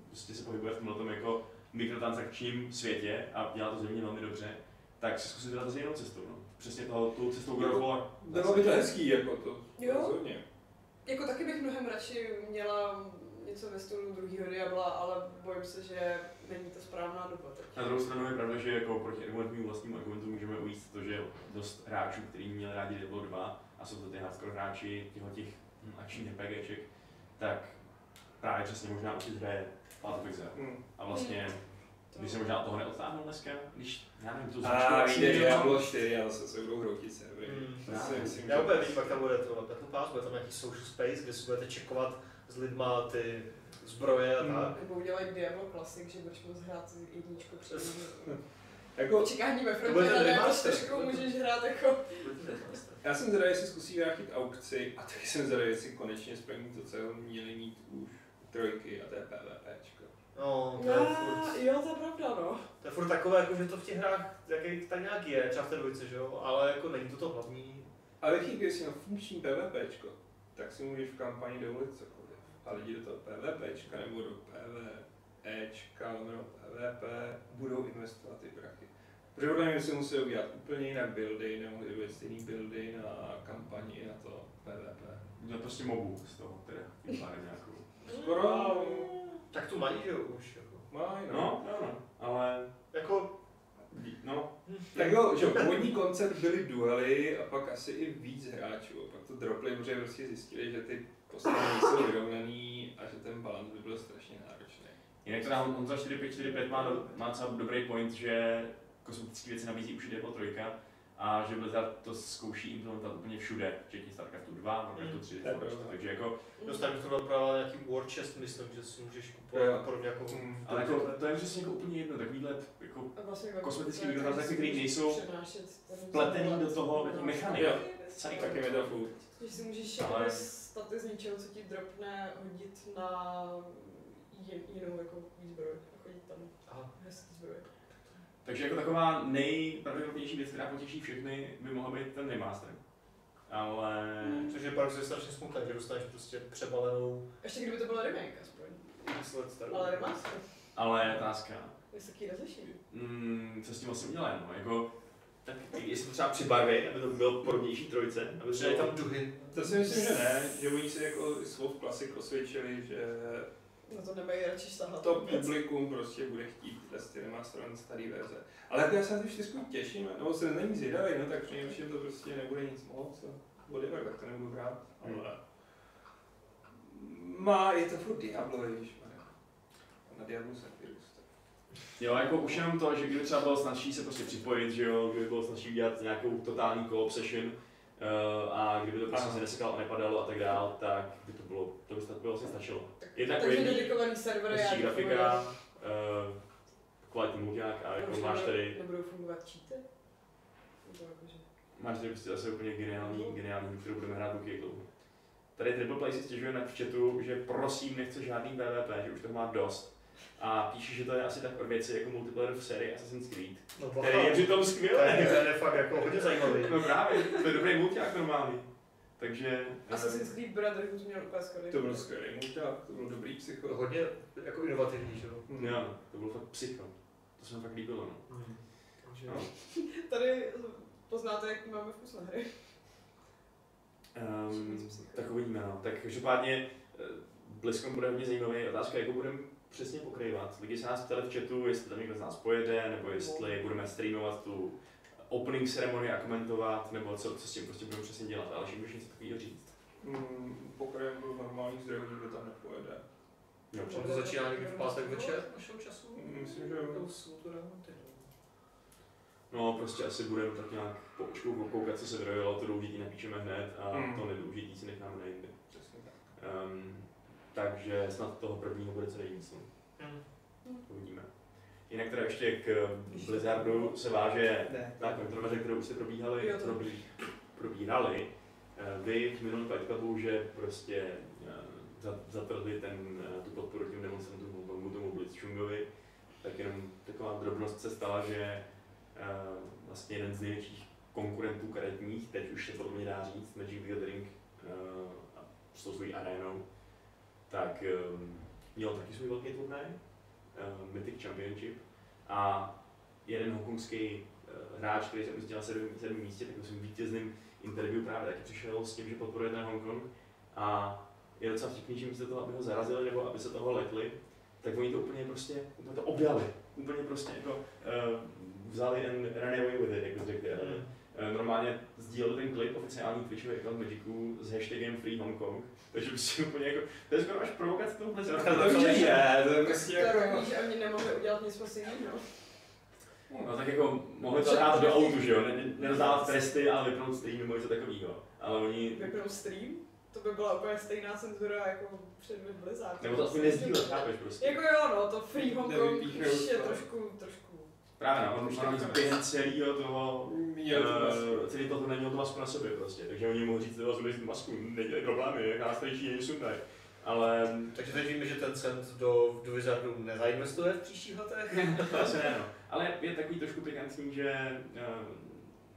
prostě se pohybuje v tomhle jako mikrotransakčním světě a dělá to země velmi dobře, tak si zkusit dát zase jinou cestou. No. Přesně toho, tou cestou God of War. Bylo by to hezký, jako to, Jo. rozhodně. Jako taky bych mnohem radši měla něco ve stylu druhého Diabla, ale bojím se, že není to správná doba teď. Na druhou stranu je pravda, že jako proti argumentu vlastnímu argumentu můžeme ujíst to, že dost hráčů, kteří měli rádi Diablo 2 a jsou to ty hardcore hráči těchto těch hm, akčních RPGček, tak právě přesně možná určitě hraje Path of Exile. Hmm. A vlastně To... by se možná od toho neodtáhnul dneska, když, já nevím, tu A značku vyjde asi- Diablo 4 a zase se budou hroutit servery. Mm. To myslím, Já že- úplně vím, jak tam bude to Battle Pass, bude tam nějaký social space, kde si budete checkovat s lidma ty zbroje a Mm. tak. Nebo udělají Diablo Classic, že budeš moct hrát jedničku přímo. Jako, Čekání ve frontě. 4 můžeš hrát jako... já jsem zvědavý, jestli zkusí vrátit aukci a taky jsem zvědavý, jestli konečně splní to, co měli mít už trojky a to je PvPčko. No, to je furt, jo, to je pravda, no. to je furt takové, jako, že to v těch hrách jaký, tak nějak je, třeba v té dvojce, že jo, ale jako není to to hlavní. Ale chvíli, když si na funkční PvPčko, tak si můžeš v kampani dovolit cokoliv. A lidi do toho PvPčka nebo do PvEčka nebo PvP budou investovat ty prachy. Protože podle mě si musí udělat úplně jinak buildy, nemohli udělat stejný buildy na kampani na to PvP. Udělat prostě mobu z toho, teda tím pádem nějakou. Skoro Tak to mají, že jo, už. Jako. mají, no. No, no, no, ale jako no, Tak jo, že původní koncept byly duely a pak asi i víc hráčů. A pak to dropli, protože prostě zjistili, že ty postavy nejsou vyrovnaný a že ten balans by byl strašně náročný. jinak teda Honza 4545 má, do, má docela dobrý point, že kosmetické věci nabízí už Diablo 3 a že Blizzard to zkouší implementovat úplně všude, včetně StarCraftu 2, Warcraftu 3, To je pravda. takže jako, dostali to doprava nějaký war chest, myslím, že si můžeš kupovat a podobně jako... Mm. ale jako, to je přesně jako úplně jedno, takovýhle jako vlastně Kosmetický to je mikrotransakce, tak, které nejsou vpletený do toho, do. Jo. celý Taky mi to. Že si můžeš Ale- ale... staty z něčeho, co ti dropne, hodit na jin, jinou jako výzbroj a chodit tam Aha. hezký zbroj. Takže jako taková nejpravděpodobnější věc, která potěší všechny, by mohla být ten remaster. Ale... Což je paradoxně strašně smutné, že dostaneš prostě přebalenou Ještě kdyby to bylo remake aspoň. Ale remaster, Ale je otázka, je taky rozlišení. mm, co s tím vlastně udělají, no, jako... Tak jestli třeba přibarví, aby to bylo podobnější trojce, aby bylo tam duhy. To si myslím, že ne, že oni si jako s WoW Classic osvědčili, že Na to nemají radši sahat. to publikum prostě bude chtít ty remasterované starý verze. Ale jako já se na tu čtyřku těším, nebo se není zvědavý, no tak přinejmenším to prostě nebude nic moc. Whatever, tak to nebudu hrát, Hmm. ale... Má, je to furt Diablo. A Na Diablo se. Jo, jako už jenom to, že kdyby třeba bylo snazší se prostě připojit, že jo, kdyby bylo snazší udělat nějakou totální co-op session, uh, a kdyby to prostě se nesekalo a nepadalo a tak dál, tak by to bylo, to by to bylo vlastně stačilo. Jednak Takže jedný, dedikovaný server, já to grafika, uh, kvalitní mulťák a jako máš tady, Nebudou fungovat cheaty? Máš tady prostě zase úplně geniální, geniální kterou budeme hrát ruky dlouho. Tady Triple Play si stěžuje na chatu, že prosím nechce žádný PvP, že už toho má dost. A píše, že to je asi tak od věci jako multiplayer v sérii Assassin's Creed, No, který je přitom to skvělý. je, to je fakt jako hodně zajímavý. No právě, to je dobrý mulťák normální. Takže... Assassin's Creed Brotherhood měl úplně skvělý. To byl skvělý mulťák, to byl dobrý psycho. Hodně jako inovativní, že jo. Mm. Jo, to bylo fakt psycho. To se mi fakt líbilo, no. Takže, no. Tady poznáte, jak máme vkus na hry. Um, tak uvidíme, no. Tak každopádně eh, BlizzCon bude hodně zajímavý. Otázka, jak ho budeme přesně pokrývat. Lidi se nás ptali v chatu, jestli tam někdo z nás pojede, nebo jestli budeme streamovat tu opening ceremonii a komentovat, nebo co, co s tím prostě budeme přesně dělat. Ale můžeš něco takového říct. Mm, Pokrajem byl normálních zdrojů, nikdo tam nepojede. Jo, On to začíná někdy v pátek večer našeho času? Myslím, že jo. No, prostě asi budeme tak nějak po očku koukat, co se vyrojilo, to důležitý napíšeme hned a Mm. to nedůležitý si necháme na jindy. Přesně tak. Um, takže snad toho prvního bude co nejvíc. no. Hm. Uvidíme. Jinak teda ještě k Blizzardu se váže Ne. ta kontroverze, kterou už jste probíhali, Jo, to- probí, probírali. Eh, Vy v minulém Fight Clubu, že prostě eh, za- zatrhli ten, eh, tu podporu těm demonstrantům Hongkongu, tomu Blitzchungovi, tak jenom taková drobnost se stala, že eh, vlastně jeden z největších konkurentů karetních, teď už se to mě dá říct, Magic the Gathering eh, a s tou svojí arénou, tak eh, měl taky svůj velký turnaj, uh, Mythic Championship a jeden hongkongský uh, hráč, který se umístil na sedmém místě, tak svým vítězným interview právě taky přišel s tím, že podporuje ten Hongkong a je docela vtipný, že místo toho, aby ho zarazili nebo aby se toho lekli, tak oni to úplně prostě úplně to objali. Úplně prostě jako uh, vzali and ran away with it, jako řekli. Hm. Eh, Normálně sdílel ten klip oficiální Twitchový account Magicu s hashtagem Free Hong Kong, takže prostě úplně jako, to je skoro až provokace toho Blizzardu. To To je- je, to je prostě To jako... že oni nemohli udělat nic moc jiného. No tak jako mohli to dát do autu, že jo, ne- ne- nerozdávat tresty, ale vypnout stream nebo něco takového. Ale oni, Vypnout stream? To by byla úplně stejná cenzura jako před Blizzard. nebo to aspoň nezdílet, chápeš prostě. Jako jo, no, to Free Hong Kong je to. trošku, trošku... Právě no, on, on navíc během celého toho, to vlastně. uh, celý to neměl tu masku na sobě prostě, takže oni mohli říct, že tu masku, nedělej problémy, jak nás tady Číně sundaj. Ale Takže teď víme, že ten cent do, do Wizardu nezainvestuje v příštích letech. to asi ne, no. Ale je takový trošku pikantní, že uh,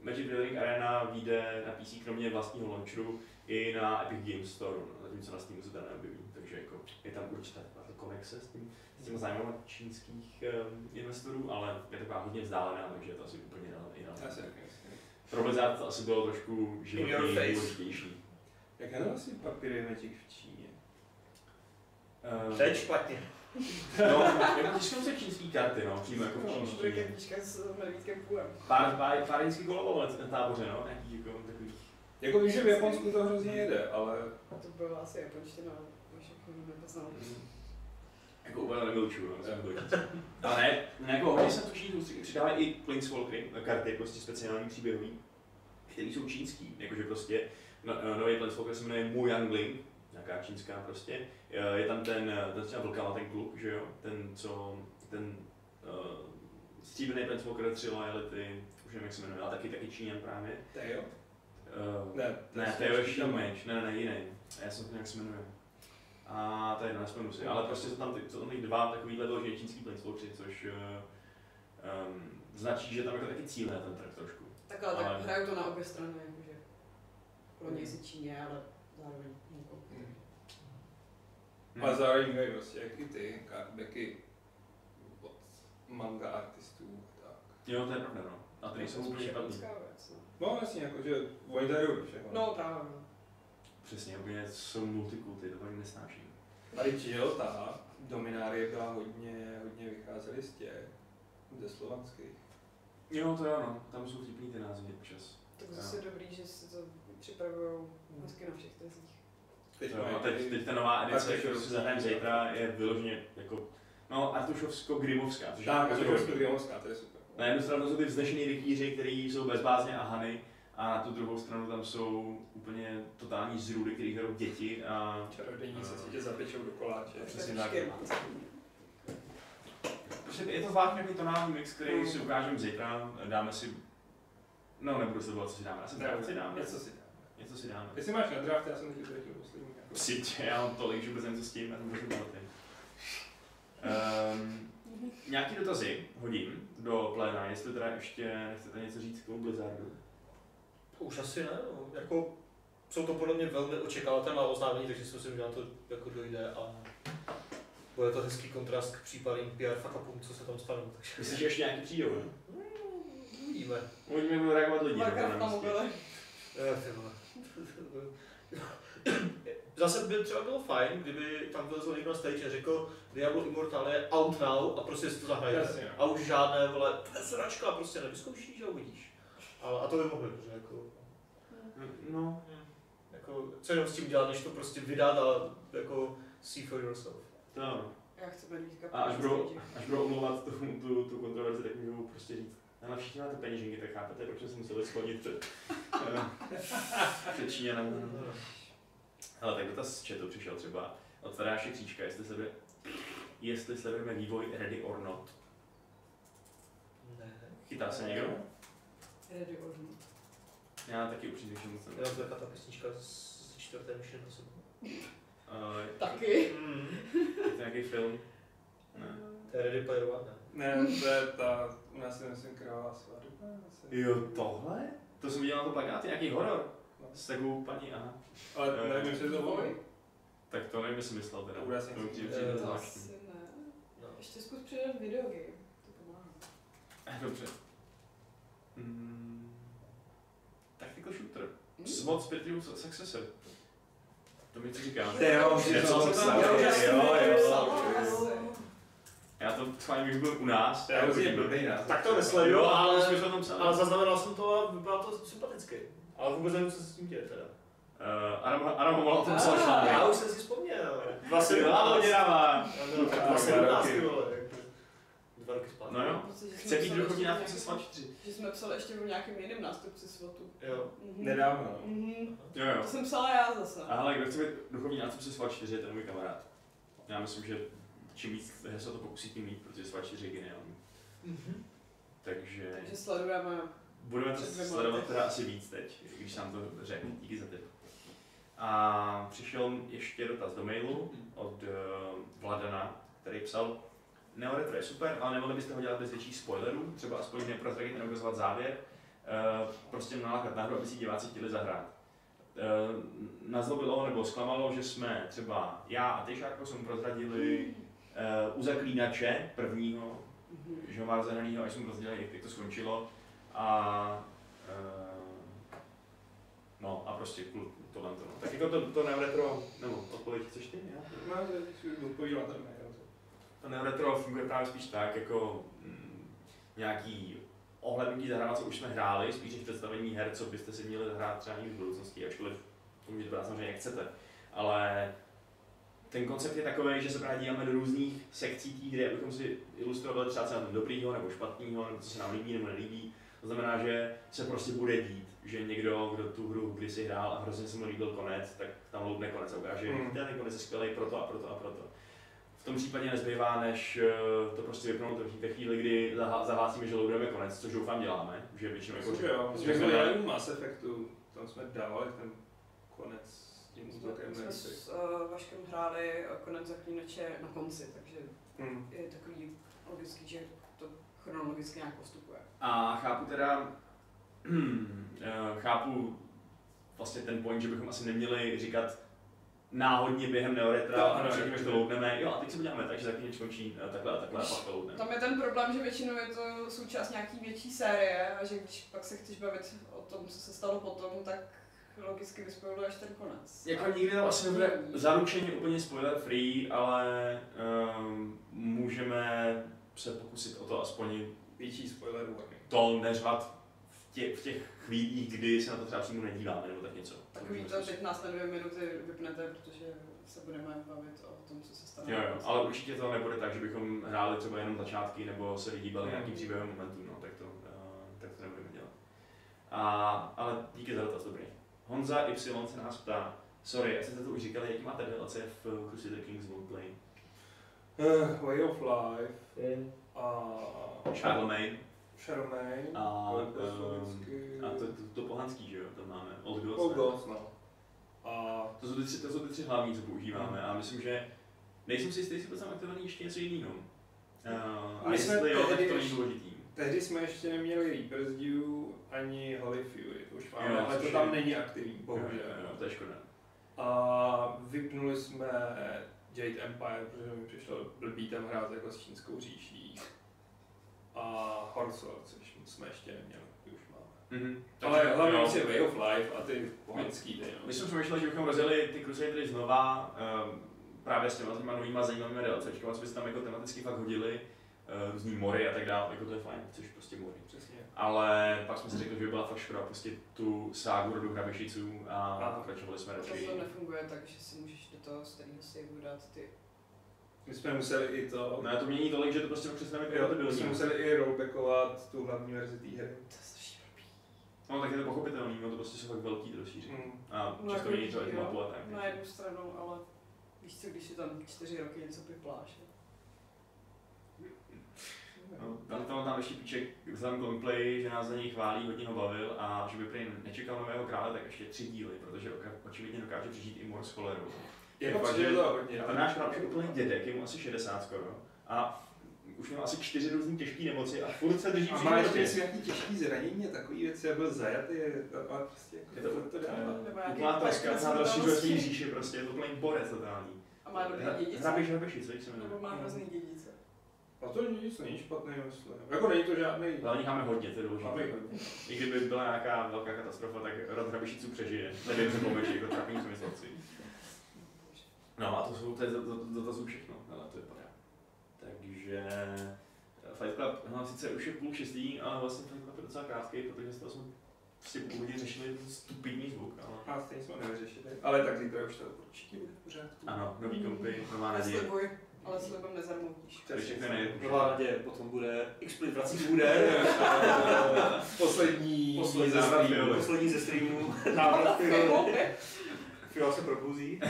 Magic the Gathering Arena vyjde na PC kromě vlastního launcheru i na Epic Games Store, no, zatímco na Steamu se to neobjeví, takže jako je tam určitá taková konexe s tím, s těmi zájmama čínských um, investorů, ale je taková hodně vzdálená, takže je to asi úplně myslím. Pro Blizzard to asi bylo trošku životní důležitější. Jak na asi papíry Magic v Číně? Um, Teď špatně. No, jako tisknou se čínský karty, no, přímo jako v Bude čínštině. Pár, pár, pár jinský kolovalo na táboře, no, nějaký jako takový. Jako vím, že v Japonsku to hrozně jede, ale A to byla asi japonština, všechno nepoznal. Jako úplně nevylučuju, no. Ale ne, ne, jako hodně se tuší, přidávají i Planeswalkery, karty prostě speciální příběhový, které jsou čínský, jakože prostě no, nový Planeswalker se jmenuje Mu Yang Ling, nějaká čínská prostě. Eh, Je tam ten, ten třeba vlkava, ten kluk, že jo, ten, co, ten uh, stříbrný Planeswalker, tři loyalty, už nevím, jak se jmenuje, ale taky, taky Číňan právě. Teo? Uh, Ne, ne, to je Shield Mage, ne, ne, ne, jiný. Já jsem to nějak se jmenuje. A to je jedno, nespomenu si, ale prostě jsou tam, ty, jsou tam těch dva takovýhle vyloženě čínský planeswalkery, což um, značí, že tam jako taky cíle na ten trh trošku. Tak ale tak Ale- hrajou to na obě strany, jakože. Klonějí si Číně, ale zároveň Hongkong. Hmm. Hmm. Ale zároveň mají prostě jaký ty cardbacky od manga artistů a tak. Jo, to je pravda, no. A ty nejsou úplně špatný. no. No jasně, jako, že oni tady všeho. No právě. no. Přesně, úplně jsou multikulty, to ani nesnáším. Tady žil ta Dominárie byla hodně, hodně vycházely z těch, ze slovanských. Jo, to jo, no. Tam jsou vtipný ty názvy občas. Tak zase dobrý, že si to připravují hezky na všech trzích. Teď a teď, teď ta nová edice, kterou si zahrajeme zítra, je vyloženě jako No, Artušovsko-Grimovská, je Tak, jako to je dobrý. prostě Grimovská, to je super. Na jednu stranu jsou ty vznešený rytíři, kteří jsou bezbázně a hany, a na tu druhou stranu tam jsou úplně totální zrůdy, který hrajou děti a Čarodějníci si tě zapečou do koláče. Přesně tak. Prostě je to zvláštní takový tonální mix, který si ukážeme zítra, dáme si, no nebudu se co si dáme, já si draft si dáme, Něco si dáme. něco si dáme. Jestli máš na draft, já jsem taky ztratil poslední. jako. Prostě já mám tolik, že vůbec nevím, co s tím, já to můžu dělat. Um, nějaký dotazy hodím do pléna, jestli teda ještě nechcete něco říct k tomu Blizzardu. Už asi ne, no. Jako, jsou to podle mě velmi očekávatelná oznámení, takže si myslím, že na to jako dojde a bude to hezký kontrast k případným PR fuck upům, co se tam stanou. Takže Myslíš, že ještě nějaký přijdou, ne? uvidíme. Uvidíme, jak budou reagovat lidi. Místě. mobile. Eh, vole. Zase by třeba bylo fajn, kdyby tam vylezl někdo na stage a řekl Diablo Immortal je out now a prostě si to zahrajete. No. A už žádné, vole, to je sračka a prostě nevyzkoušíš a uvidíš. A, a to by mohli, protože jako, No, jako, co jenom s tím dělat, než to prostě vydat a jako see for yourself. to ano. Já chci být A až budou, až budou omlouvat tu, tu, tu kontroverzi, tak můžou prostě říct, ale všichni máte peněženky, tak chápete, proč jsme se museli sklonit před, eh, před Číňanem. Ale tak dotaz z chatu přišel třeba od Tadáše Kříčka, jestli sleduje, jestli sledujeme vývoj Ready or Not. Ne. Chytá se někdo? Ready or not. Já taky upřímně všem moc Jenom to je ta písnička z čtvrté Mission Impossible. Uh, Taky. Mm. je to nějaký film? Ne. To je Ready Player One, ne? Ne, to je ta, u nás je myslím králová svatba. asi. Jo, tohle? To jsem viděl na to plakáty, nějaký horor. No. S takovou paní, aha. Ale nevím, jestli to bylo. Vývoj? Tak to nevím, jestli myslel teda. To bude asi To něco přijde To zvláštní. asi ne. No. Ještě zkus přidat videogame. To pomáhá. Eh, Dobře. Mm, tactical shooter. Hm? SWAT Spirited Successor. To mi co říká. Ty jo, Něco to jsem tam- Jo, jo, jo. Já to schválně bych byl u nás. To je hrozně blbý název. Tak to nesleduju, Jo, ale, jsme to tam psali. ale zaznamenal jsem to a vypadá to sympaticky. Ale vůbec nevím, co se s tím děje teda. Uh, Adam, Adam Homola o tom psal Já už jsem si vzpomněl. Dva se dělává. No, tak Dva 2017, roky. ty vole. Dva roky zpátky. No jo. Jsme Chce být psali duchovní ještě nástupce nějaký- SWAT 4. Že jsme psali ještě o nějakém jiném nástupci SWATu. Jo. Mhm. Nedávno. no. Mhm. Jo, jo. To jsem psala já zase. Ale kdo chce být duchovní nástupce SWAT 4, je ten můj kamarád. Já myslím, že čím víc her se to pokusí tím mít, protože SWAT 4 je geniální. Mhm. Takže Takže sledujeme. budeme to Před dvěma sledovat lety. teda asi víc teď, když nám to řekl. Díky za tip. A přišel ještě dotaz do mailu od uh, Vladana, který psal, Neoretro je super, ale nemohli byste ho dělat bez větších spoilerů, třeba aspoň neprozradit, neukazovat závěr, uh, prostě nalákat na hru, aby si diváci chtěli zahrát. Uh, nazlobilo nebo zklamalo, že jsme třeba já a ty, Šárko, jsme prozradili uh, u zaklínače prvního, Mhm. že ho má zahraného, až jsme rozdělili, jak to skončilo. A no a prostě kul- tohle to. No. Tak jako to, to neoretro, nebo odpověď chceš ty? Já? No, to je odpovídal ten mail. To neoretro funguje právě spíš tak, jako mm, nějaký ohlednutí zahrát, co už jsme hráli, spíš než představení her, co byste si měli zahrát třeba někdy v budoucnosti, ačkoliv to můžete brát samozřejmě jak chcete. Ale ten koncept je takový, že se právě díváme do různých sekcí té hry, abychom si ilustrovali třeba co na tom dobrýho nebo špatného, nebo co se nám líbí nebo nelíbí. To znamená, že se prostě bude dít, že někdo, kdo tu hru kdysi hrál a hrozně se mu líbil konec, tak tam loupne konec a ukáže, že Hmm. ten konec je skvělý proto a proto a proto. V tom případě nezbývá, než eh, to prostě vypnout ve chvíli, kdy zahlásíme, že loadujeme konec, což doufám děláme, že většinou jako Myslím, že jo. že Myslím, že jsme- dělali Mass Effectu, tam jsme dávali ten konec s tím útokem Jsme na s uh, Vaškem hráli konec zaklínače na konci, takže Hmm. je takový logický, že to chronologicky nějak postupuje. A chápu teda, eh, chápu vlastně ten point, že bychom asi neměli říkat náhodně během neoretra, a až to loadneme, jo a teď si uděláme tak, že zaklínač končí eh, takhle a takhle a pak to loadneme. Tam je ten problém, že většinou je to součást nějaký větší série a že když pak se chceš bavit o tom, co se stalo potom, tak logicky vyspojuješ ten konec. Jako nikdy tam asi nebude zaručeně úplně spoiler free, ale um, můžeme se pokusit o to aspoň Větší spoiler warning. to neřvat v těch, v těch chvílích, kdy se na to třeba přímo nedíváme, nebo tak něco. Takový to, teď nás na dvě minuty vypnete, protože se budeme bavit o tom, co se stane. Jo, jo, ale určitě to nebude tak, že bychom hráli třeba jenom začátky nebo se vyhýbali Mm. nějakým příběhem momentů, no, tak to, uh, tak to nebudeme dělat. A, ale díky za dotaz, dobrý. Honza Y se nás ptá, sorry, já jsem to už říkal, jaký máte DLC v Crusader Kings Won't Play? Uh, Way of Life a Charlemagne Charlemagne, a, Jugoslavicky, a to, to, to pohanský, že jo, tam máme, Old Gods. Old ne? Gods, no. A To jsou ty tři, to jsou ty tři hlavní, co používáme a myslím, že nejsem si jistý, jestli byl tam aktivovaný ještě něco jiného. Uh, a jestli jo, tak to není důležitý. tehdy jsme ještě neměli Reaper's Dew ani Holy Fury, to už máme, Jo, ale to tam je- není aktivní, bohužel. Jo, jo, to je škoda. A vypnuli jsme Jade Empire, protože mi přišlo blbý tam hrát jako s čínskou říší. A Horsor, což jsme ještě neměli, ty už máme. Mhm. Ale Takže, hlavně jo. si Way of Life a ty pohanský ty, no. My jsme přemýšleli, že bychom rozjeli ty Crusadery znova, um, právě s těma těma novýma zajímavými DLCčkama, co by se tam jako tematicky fakt hodili, uh, různý mory a tak dále, jako to je fajn, což prostě mory. Přesně. Ale pak jsme si řekli, že by byla fakt škoda pustit tu ságu rodu hrabišiců a Ano. pokračovali jsme radši. to nefunguje tak, že si můžeš do toho starého saveu dát ty. My jsme museli i to, No to mění tolik, že to prostě přesně být jo, my kompatibilní. jsme museli i rollbackovat tu hlavní verzi té hry. To je strašně. No tak je to pochopitelný, no to prostě jsou fakt velký to rozšíření. Mm. A No, často jako mění to i mapu a tak. Na jednu stranu, ale víš co, když si tam čtyři roky něco pipláš. No, tam, tam, tam ještě píček vzhledem k gameplay, že nás za něj chválí, hodně ho bavil a že by prý nečekal nového krále, tak ještě tři díly, protože oka- očividně dokáže přežít i mor s cholerou. Jako fakt, že- to hodně. A ten náš už je úplně dědek, je mu asi 60 skoro. A už měl asi čtyři různé těžké nemoci a furt se drží A má ještě nějaký těžký zranění a takový věci, já byl zajatý, ale prostě jako Je to- furt to dává. Úplná na bez rozšířuje svý říši prostě, je to úplný borec totální. A má dobrý dědice. Hrabiš, hrabiši, co se jmenuje. Nebo má hrozný dědice. A to nic není špatný, myslím. Jako není to žádný. Hlavně máme hodně, to je důležité. I kdyby byla nějaká velká katastrofa, tak rod hrabišiců přežije. Nevím, co pomůže, jako trapní smyslci. No a to jsou, to, je, to, to, to, to jsou všechno, ale to vypadá. Takže Fight Club, no sice už je půl šestý, ale vlastně Fight Club je docela krátký, protože jsme jsme prostě původně řešili ten stupidní zvuk, ale... A stejně jsme nevyřešili. Ale tak zítra už to určitě bude v pořádku. Ano, nový kompy, nová naděje. Neslibuj, ale slibem nezarmoutíš. To je všechno nejjednodušší. Nová naděje, potom bude Explit vrací úder, Poslední, poslední, ze streamu. Poslední ze streamu, návrat Fiola se probouzí.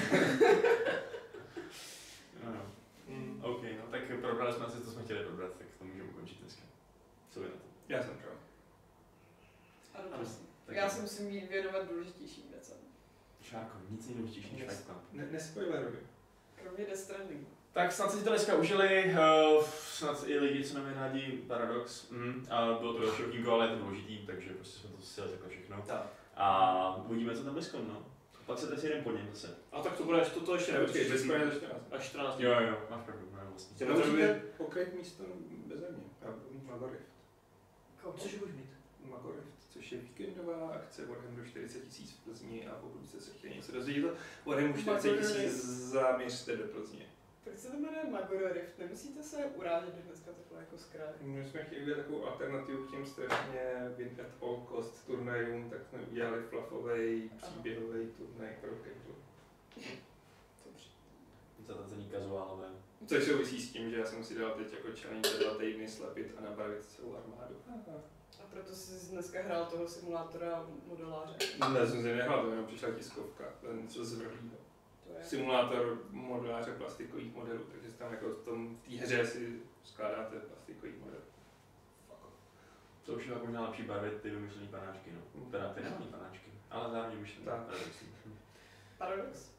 No, no. Mm. OK, no tak probrali jsme asi, co jsme chtěli probrat, tak to můžeme ukončit dneska. Co vy na to? Já jsem pro. Ano, tak Já se musím jít věnovat důležitějším věcem. Šárko, nic nejdůležitější než Yes. Fight Club. Ne, nespoileruj. Kromě Death Strandingu. Tak snad si to dneska užili, uh, snad i lidi, co nemají rádi Paradox. Mm, a bylo to další ale je to důležitý, takže prostě jsme to si takhle všechno. Tak. A uvidíme, co tam BlizzCon, no. Pak se teď jeden po něm zase. A tak to bude, to, to ještě Ne, počkej, nebude. bez za 14. Až 14 Jo, jo, máš pravdu, no vlastně. Tě To potřebuje- můžete pokryt místo beze mě. Magorift. Což budeš mít? Magorift, což je víkendová akce Warhammeru 40 tisíc v Plzni a pokud jste se chtěli něco dozvědět Warhammeru 40 tisíc, zaměřte do Plzně. Proč se to jmenuje Magoro Rift? Nemusíte se urážet dneska takhle jako zkrát. My jsme chtěli udělat takovou alternativu k těm strašně win at all cost turnajům, tak jsme udělali fluffový příběhový turnaj pro casual. Dobře. Za to zní kazuálové. Což souvisí s tím, že já jsem si dal teď jako challenge za dva týdny slepit a nabarvit celou armádu. A proto jsi dneska hrál toho simulátora modeláře. Ne, jsem si nehrál, to jenom přišla tiskovka, to je něco zvrhlýho. Je... Simulátor modeláře plastikových modelů, takže tam jako v tom v té hře si skládáte plastikový model. To už je možná lepší barvit ty vymyšlené panáčky, no. Teda finální panáčky, ale zároveň vymyšlené. Tak. Paradoxní. Paradox?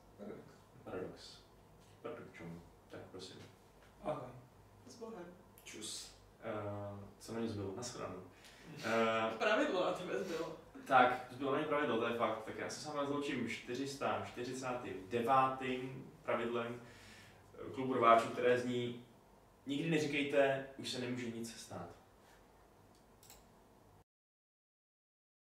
Paradox. Paradoxum. Tak prosím. Aha. S Bohem. Čus. Uh, co na ní zbylo? Naschledanou. Uh, Pravidlo na tebe zbylo. Tak, zbylo není pravidlo, to je fakt. Tak já se s vámi rozloučím 449. pravidlem klubu rváčů, které zní Nikdy neříkejte, už se nemůže nic stát.